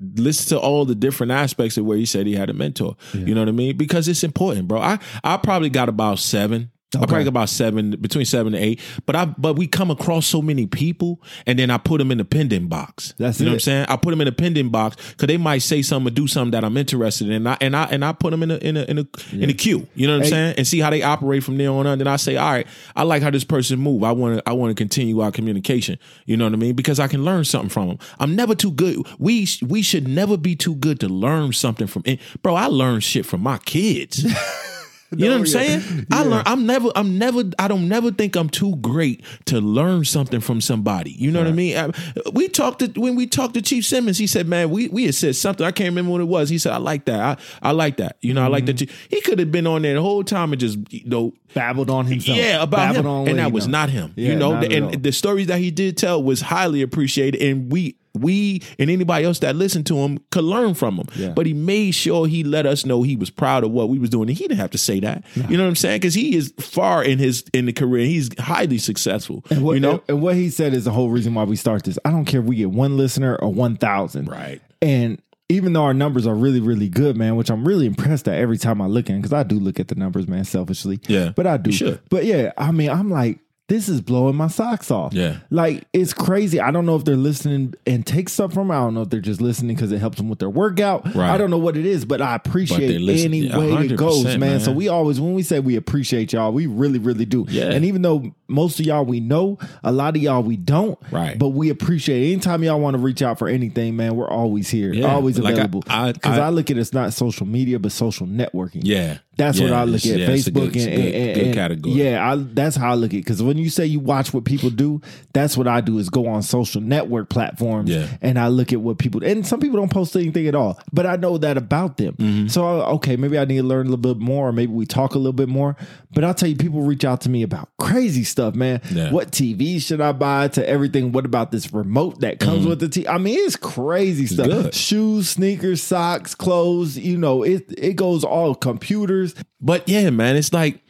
listen to all the different aspects of where he said he had a mentor. You know what I mean? Because it's important, bro. I I probably got about seven. I probably got about seven, between seven and eight. But I but we come across so many people, and then I put them in the pending box. That's you know what I'm saying. I put them in a pending box because they might say something or do something that I'm interested in. And I and I and I put them in a in a in a in a queue. You know what I'm saying? And see how they operate from there on. on. Then I say, all right, I like how this person move. I want to I want to continue our communication. You know what I mean? Because I can learn something from them. I'm never too good. We we should never be too good to learn something from. Bro, I learn shit from my kids. *laughs* You know what I'm saying? I learn. I'm never. I'm never. I don't never think I'm too great to learn something from somebody. You know what I mean? I- we talked to when we talked to Chief Simmons. He said, "Man, we we had said something. I can't remember what it was." He said, "I like that. I I like that. You know, I like that." Mm-hmm. He could have been on there the whole time and just you know babbled on himself. yeah, about Babbled him, on and that was not him. Yeah, you know, all. and the stories that he did tell was highly appreciated, and we we and anybody else that listened to him could learn from him. Yeah. But he made sure he let us know he was proud of what we was doing, and he didn't have to say that. You know what I'm saying? Because he is far in his in the career. He's highly successful. And what, you know, and what he said is the whole reason why we start this. I don't care if we get one listener or one thousand. right? And even though our numbers are really, really good, man, which I'm really impressed at every time I look in, because I do look at the numbers, man, selfishly. Yeah, But I do. But yeah, I mean, I'm like, this is blowing my socks off. Yeah. Like it's crazy. I don't know if they're listening and take stuff from it. I don't know if they're just listening because it helps them with their workout. Right. I don't know what it is, but I appreciate listen- any yeah, way it goes, 100%, man. So we always when we say we appreciate y'all, we really, really do. Yeah. And even though most of y'all we know, a lot of y'all we don't. Right. But we appreciate it. anytime y'all want to reach out for anything, man, we're always here. Yeah. Always Like, I- available. I- Because I, I- look at it's not social media, but social networking. Yeah. That's what I look at. yeah, Facebook good- and, good- and- good and- category. Yeah, I, that's how I look at. it. Because when you say you watch what people do, that's what I do. Is go on social network platforms Yeah. and I look at what people. And some people don't post anything at all, but I know that about them. Mm-hmm. So okay, maybe I need to learn a little bit more, or maybe we talk a little bit more. But I'll tell you, people reach out to me about crazy stuff, man. Yeah. What TV should I buy? To everything. What about this remote that comes with the TV? I mean, it's crazy stuff. Mm-hmm. good. Shoes, sneakers, socks, clothes. You know, it it goes all computers. But yeah, man, it's like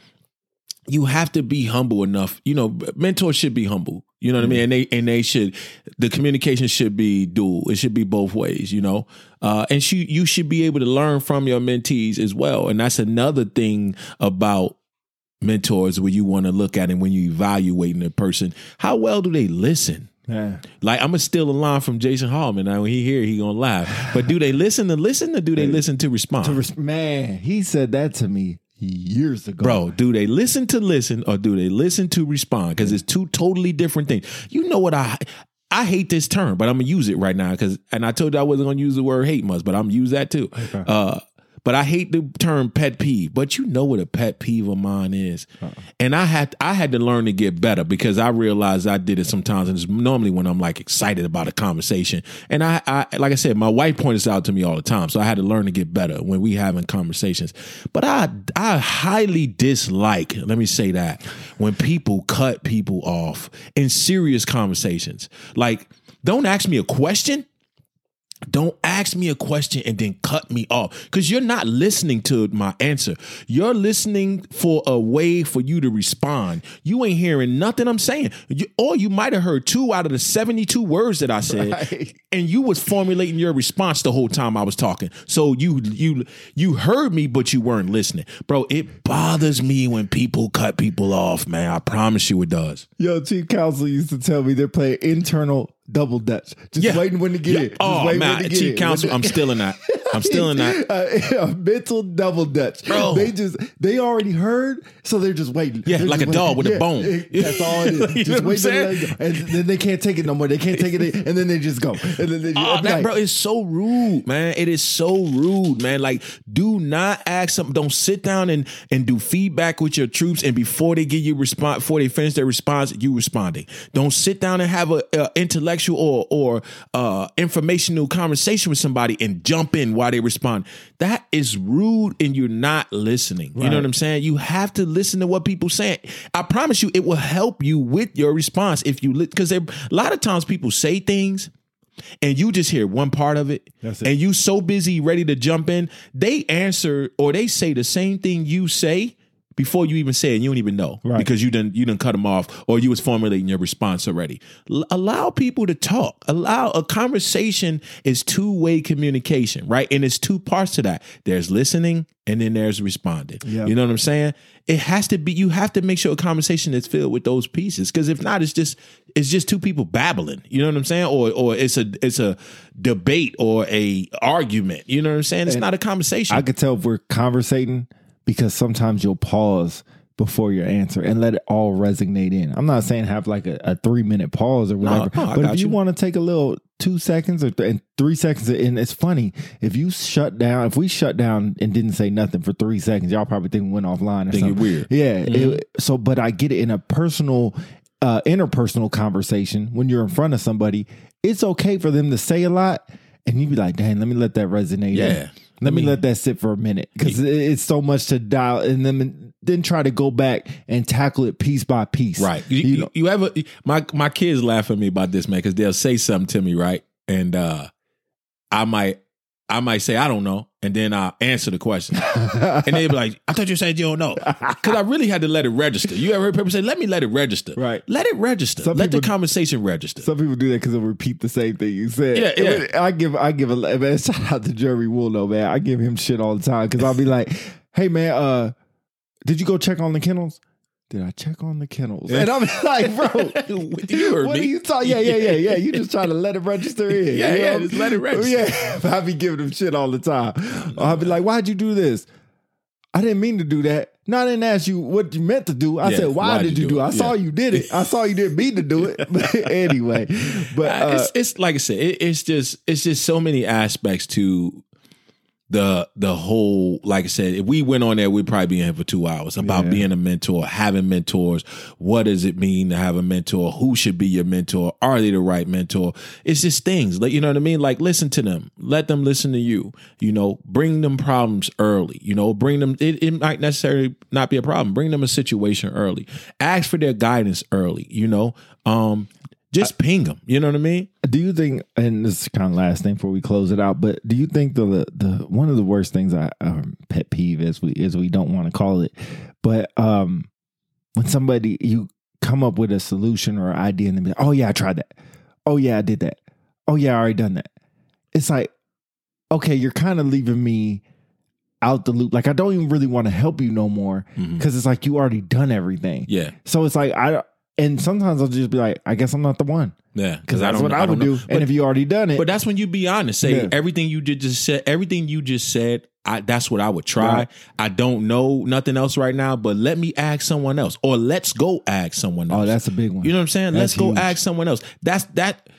you have to be humble enough. You know, mentors should be humble. You know what I mean? And they and they should the communication should be dual. It should be both ways, you know. Uh and she, you should be able to learn from your mentees as well. And that's another thing about mentors where you want to look at it when you evaluating a person. How well do they listen? Yeah. Like I'm gonna steal a line from Jason Hallman. Now when he hear, he gonna laugh. But do they listen to listen or do they listen to respond? To res- man, he said that to me years ago. Bro, do they listen to listen or do they listen to respond? Because it's two totally different things. You know what I I hate this term, but I'm gonna use it right now because and I told you I wasn't gonna use the word hate much, but I'm gonna use that too. Uh but I hate the term pet peeve. But you know what a pet peeve of mine is, uh-uh. and I had I had to learn to get better because I realized I did it sometimes, and it's normally when I'm like excited about a conversation. And I, I like I said, my wife points out to me all the time, so I had to learn to get better when we having conversations. But I I highly dislike. Let me say that when people cut people off in serious conversations, like don't ask me a question. Don't ask me a question and then cut me off because you're not listening to my answer. You're listening for a way for you to respond. You ain't hearing nothing I'm saying. You, or you might have heard two out of the 72 words that I said Right. *laughs* and you was formulating your response the whole time I was talking. So you you you heard me but you weren't listening. Bro, it bothers me when people cut people off, man. I promise you it does. Yo, Chief Counsel used to tell me they're playing internal double dutch. Just Yeah. waiting when to get Yeah. it. Just Oh waiting man, when to get Chief. Counsel, I'm *laughs* still in that. I'm still in that. *laughs* Uh, a mental double dutch. Bro. They just they already heard, so they're just waiting. Yeah, They're like a dog waiting. with a bone. it- that's all it is. *laughs* Just what I'm wait till saying? they go. and then they can't take it no more. They can't take it, and then they just go. And then they just, Oh, be man, like, bro, it's so rude, man. It is so rude, man. Like, do not ask something. Don't sit down and and do feedback with your troops, and before they give you response, before they finish their response, you responding. Don't sit down and have a, a intellectual or or uh, informational conversation with somebody and jump in while they respond. That is rude, and you're not listening. You know what I'm saying? You have to listen to what people saying. I promise you, it will help you with your response if you because a lot of times people say things and you just hear one part of it, it. and you so busy ready to jump in, they answer or they say the same thing you say before you even say it. You don't even know Right. because you didn't you didn't cut them off or you was formulating your response already. L- allow people to talk. Allow a conversation is two way communication, right? And it's two parts to that. There's listening and then there's responding. Yeah. You know what I'm saying? It has to be. You have to make sure a conversation is filled with those pieces because if not, it's just it's just two people babbling. You know what I'm saying? Or or it's a it's a debate or a argument. You know what I'm saying? It's not a conversation. I could tell if we're conversating because sometimes you'll pause before your answer and let it all resonate in. I'm not saying have like a, a three minute pause or whatever, no, I but if you, you. want to take a little two seconds or th- and three seconds, and it's funny if you shut down. If we shut down and didn't say nothing for three seconds, y'all probably think we went offline or Think something. weird. Yeah. Mm-hmm. it- so, but I get it in a personal, uh, interpersonal conversation when you're in front of somebody. It's okay for them to say a lot, and you be like, "Dang, let me let that resonate." in. Let me let that sit for a minute because it's so much to dial and then then try to go back and tackle it piece by piece. Right. You, You you, know- you ever my my kids laugh at me about this, man, because they'll say something to me, right? And uh I might I might say, I don't know, and then I answer the question. and they'd be like, I thought you said you don't know. Because I really had to let it register. You ever heard people say, let me let it register? Right. Let it register. Some let the people- conversation register. Some people do that because they'll repeat the same thing you said. Yeah, yeah. I give I give a man, *laughs* shout out to Jerry Wool though, man. I give him shit all the time because I'll be like, hey man, uh, did you go check on the kennels? Did I check on the kennels? And I'm *laughs* like, bro, *laughs* You heard what me. are you talking? Yeah, yeah, yeah, yeah. You just trying to let it register in. *laughs* Yeah, you yeah, just let it register. Yeah, I be giving them shit all the time. Or I'll be like, why'd you do this? I didn't mean to do that. No, I didn't ask you what you meant to do. I Yeah, said, why why'd did you do do it? I saw Yeah. you did it. I saw you didn't mean to do it. But anyway, but uh, it's it's like I said, it, it's just it's just so many aspects to the the whole. Like I said, if we went on there, we'd probably be in here for two hours about Yeah. being a mentor, having mentors. What does it mean to have a mentor? Who should be your mentor? Are they the right mentor? It's just things. Like you know what I mean. Like listen to them. Let them listen to you. You know, bring them problems early. You know, bring them. It, it might necessarily not be a problem. Bring them a situation early. Ask for their guidance early. You know, um, just ping them. You know what I mean? do you think? And this is kind of last thing before we close it out. But do you think the the the one of the worst things I um, pet peeve as we as we don't want to call it, but um, when somebody you come up with a solution or idea and they be like, oh yeah, I tried that. Oh yeah, I did that. Oh yeah, I already done that. It's like, okay, you're kind of leaving me out the loop. Like I don't even really want to help you no more because it's like you already done everything. Yeah, So it's like I and sometimes I'll just be like, I guess I'm not the one yeah. because that's what I, don't would know. do. But, and if you already done it, but that's when you be honest. Say Yeah. everything you did just said. Everything you just said. I, that's what I would try. Right. I don't know nothing else right now, but let me ask someone else, or let's go ask someone else. oh, that's a big one. you know what I'm saying? That's let's go ask someone else. That's that.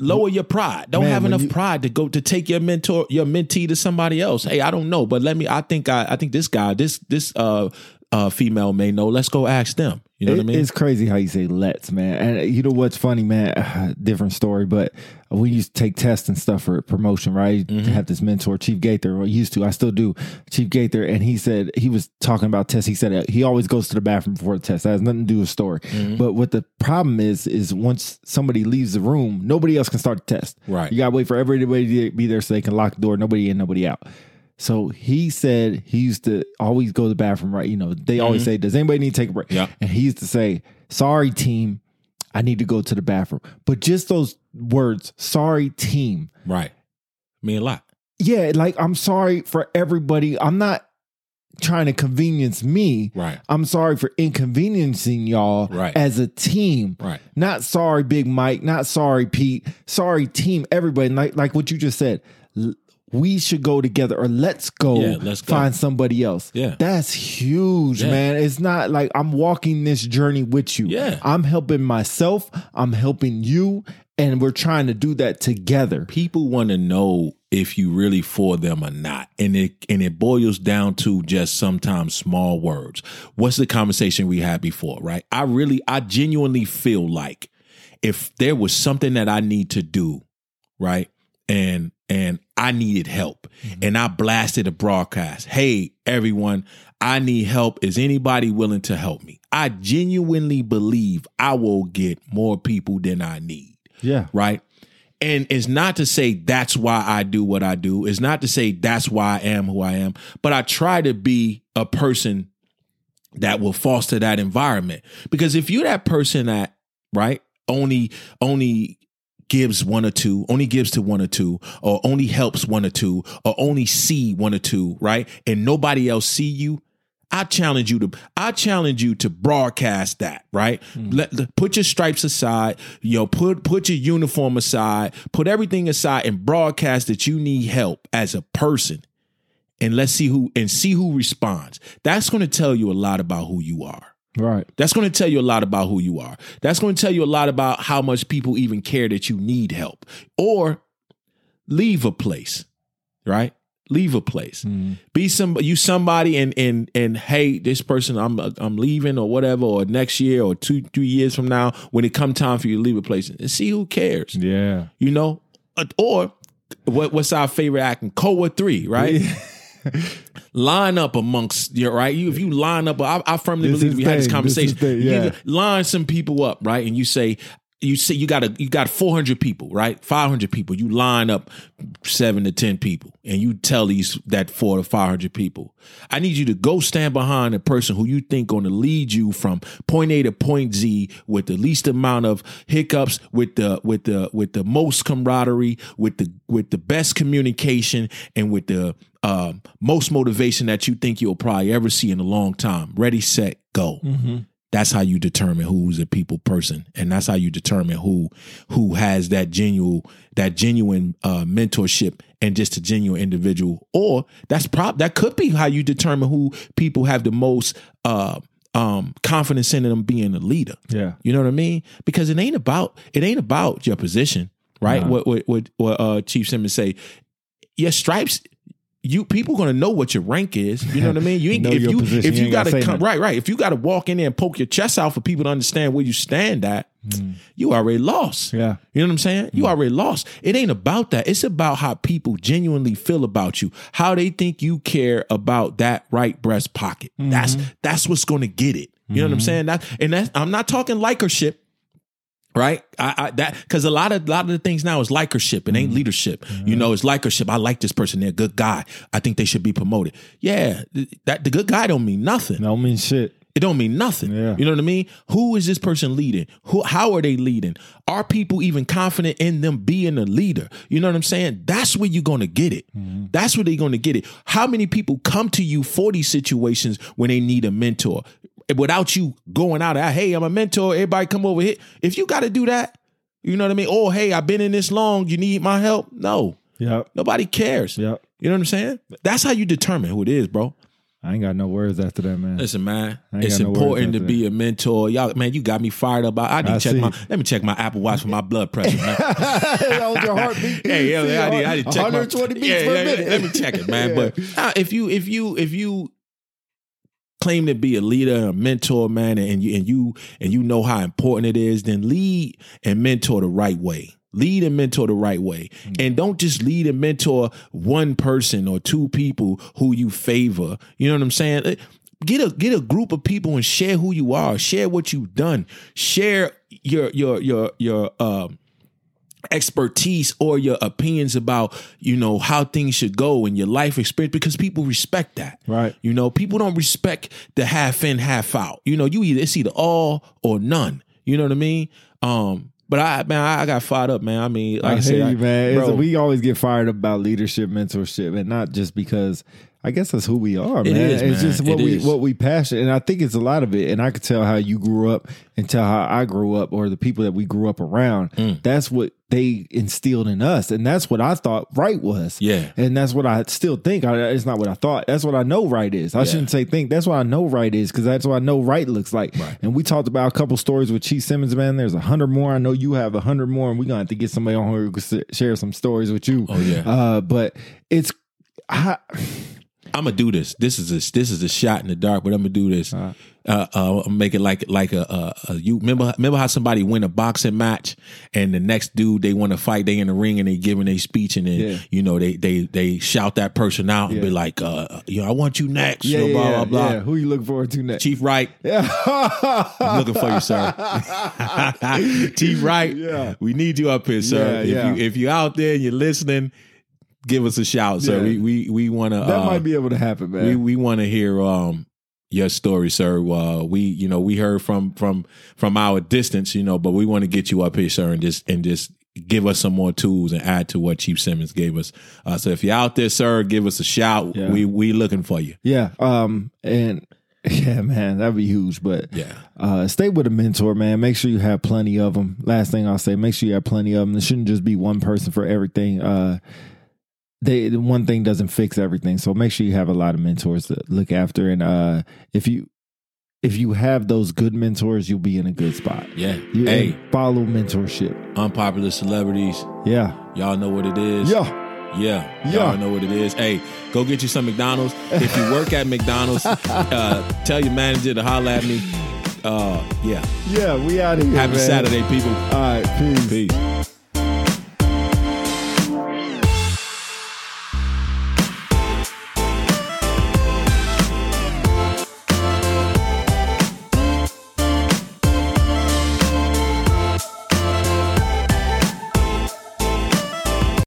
Lower your pride. Don't Man, have enough you- pride to go to take your mentor, your mentee to somebody else. Hey, I don't know, but let me. I think I. I think this guy, this this uh uh female may know. Let's go ask them. You know It- what I mean? It's crazy how you say let's, man. And you know what's funny, man? *sighs* Different story, but we used to take tests and stuff for promotion, right? Mm-hmm. To have this mentor, Chief Gaither, or used to, I still do, Chief Gaither. And he said, he was talking about tests. He said uh, he always goes to the bathroom before the test. That has nothing to do with story. Mm-hmm. But what the problem is, is once somebody leaves the room, nobody else can start the test. Right. You got to wait for everybody to be there so they can lock the door, nobody in, nobody out. So he said he used to always go to the bathroom, right? You know, they always say, Does anybody need to take a break? Mm-hmm. Yeah. And he used to say, Sorry, team, I need to go to the bathroom. But just those words, sorry, team. right. Mean a lot. Yeah, like I'm sorry for everybody. I'm not trying to convenience me. Right. I'm sorry for inconveniencing y'all Right. as a team. Right. Not sorry, Big Mike. Not sorry, Pete. Sorry, team. Everybody. Like like what you just said. We should go together, or let's go, Yeah, let's go. find somebody else. Yeah. that's huge, Yeah. man. It's not like I'm walking this journey with you. Yeah. I'm helping myself. I'm helping you, and we're trying to do that together. people want to know if you really for them or not and it and it boils down to just sometimes small words what's the conversation we had before right i really i genuinely feel like if there was something that i need to do right and and i needed help. Mm-hmm. And i blasted a broadcast. Hey everyone i need help. Is anybody willing to help me? I genuinely believe i will get more people than i need. Yeah, right? And it's not to say that's why I do what I do. It's not to say that's why I am who I am, but I try to be a person that will foster that environment. Because if you're that person that, right, only only gives one or two, only gives to one or two, or only helps one or two, or only see one or two, right? And nobody else see you, I challenge you to I challenge you to broadcast that, right? Hmm. Let, let- put your stripes aside, you know, put put your uniform aside, put everything aside and broadcast that you need help as a person. And let's see who and see who responds. That's going to tell you a lot about who you are. Right. That's going to tell you a lot about who you are. That's going to tell you a lot about how much people even care that you need help or leave a place, right? Leave a place. Mm-hmm. Be some you somebody and and and hey, this person I'm I'm leaving or whatever or next year or two 3 years from now when it come time for you to leave a place and see who cares. Yeah. You know, or what what's our favorite acting? Koa three, right? *laughs* line up amongst your right. You if you line up, I, I firmly This believe we had this thing, conversation. thing, You yeah. line some people up, right, and you say. You say you got a you got 400 people, right? 500 people. You line up seven to 10 people and you tell these that four to 500 people, I need you to go stand behind a person who you think going to lead you from point A to point Z with the least amount of hiccups, with the with the with the most camaraderie, with the with the best communication, and with the um, most motivation that you think you'll probably ever see in a long time. Ready, set, go. that's how you determine who's a people person and that's how you determine who who has that genuine that genuine uh, mentorship and just a genuine individual or that's prop that could be how you determine who people have the most uh, um, confidence in them being a leader Yeah. you know what i mean because it ain't about it ain't about your position right No. what what what, what uh, chief simmons say your stripes you people gonna know what your rank is. You know what I mean? You *laughs* ain't if you position, if you you, gotta come right, right. If you gotta walk in there and poke your chest out for people to understand where you stand at, you already lost. Mm. Yeah. You know what I'm saying? You already lost. It ain't about that. It's about how people genuinely feel about you, how they think you care about that right breast pocket. That's Mm-hmm. that's what's gonna get it. You know what I'm saying? That and that's I'm not talking likership right? I, I that because a lot of a lot of the things now is likership. It ain't mm-hmm. leadership. You know, it's likership. I like this person. They're a good guy. I think they should be promoted. Yeah, th- that the good guy don't mean nothing. No mean shit. It don't mean nothing. Yeah. You know what I mean? Who is this person leading? Who how are they leading? Are people even confident in them being a leader? You know what I'm saying? That's where you're gonna get it. Mm-hmm. That's where they're gonna get it. How many people come to you for these situations when they need a mentor? Without you going out, hey, I'm a mentor, everybody come over here. If you gotta do that, you know what I mean? Oh, hey, I've been in this long, you need my help? No. Yep. Nobody cares. Yep. You know what I'm saying? That's how you determine who it is, bro. I ain't got no words after that, man. Listen, man, it's got no important to be a mentor. Y'all, man, you got me fired up. I, I need to check see. my. Let me check my Apple Watch for my blood pressure, man. *laughs* that was your heartbeat. hey, yeah, I need, I need to check my 120 beats yeah, per yeah, yeah. Let me check it, man. *laughs* Yeah. But uh, if you, if you, if you claim to be a leader, a mentor, man, and you and you and you know how important it is, then lead and mentor the right way. Lead and mentor the right way. And don't just lead and mentor one person or two people who you favor. You know what I'm saying? Eh, Get a get a group of people and share who you are, share what you've done, share your your your your um expertise or your opinions about you know how things should go in your life experience because people respect that Right. you know people don't respect the half in half out you know you either it's either all or none you know what i mean um but i man i, got fired up man i mean like i, I said you, man. Bro, we always get fired up about leadership, mentorship, and not just because. I guess that's who we are, man. it's man. just what It we is. what we passion, and I think it's a lot of it. And I could tell how you grew up, and tell how I grew up, or the people that we grew up around. Mm. That's what they instilled in us, and that's what I thought right was. Yeah. and that's what I still think. I, it's not what I thought. That's what I know right is. I Yeah. shouldn't say think. That's what I know right is because that's what I know right looks like. Right. And we talked about a couple stories with Chief Simmons, man. There's a hundred more. I know you have a hundred more, and we're gonna have to get somebody on here who can share some stories with you. Oh, yeah. Uh, but it's I, I'm gonna do this. This is a this is a shot in the dark, but I'm gonna do this. Uh, uh, I'm make it like like a, a, a you remember remember how somebody win a boxing match and the next dude they want to fight they in the ring and they giving a speech and then Yeah. you know they they they shout that person out and Yeah. be like uh you know I want you next yeah, you know, blah yeah, blah blah. yeah. Who you looking forward to next? Chief Wright, *laughs* Yeah. I'm looking for you, sir. *laughs* *laughs* Chief Wright, Yeah. we need you up here, sir. If you if you're out there and you're listening, give us a shout, sir. Yeah. We we we want to. that uh, might be able to happen, man. we we want to hear um your story, sir. Uh, we you know we heard from from from our distance, you know, but we want to get you up here, sir, and just and just give us some more tools and add to what Chief Simmons gave us. Uh, so if you're out there, sir, give us a shout. Yeah. We we looking for you. yeah. Um. And *laughs* yeah, man, that'd be huge. But Yeah. uh, stay with a mentor, man. Make sure you have plenty of them. Last thing I'll say, make sure you have plenty of them. It shouldn't just be one person for everything. Uh, they one thing doesn't fix everything, so make sure you have a lot of mentors to look after. And uh, if you if you have those good mentors, you'll be in a good spot. Yeah. You, hey, follow mentorship. unpopular celebrities. Yeah, Y'all know what it is. yeah. Yeah, Yeah. y'all know what it is. Hey, go get you some McDonald's. If you work at McDonald's, *laughs* uh, tell your manager to holler at me. Uh, yeah. Yeah, we out of here. Happy man. Saturday, people. All right, peace. Peace.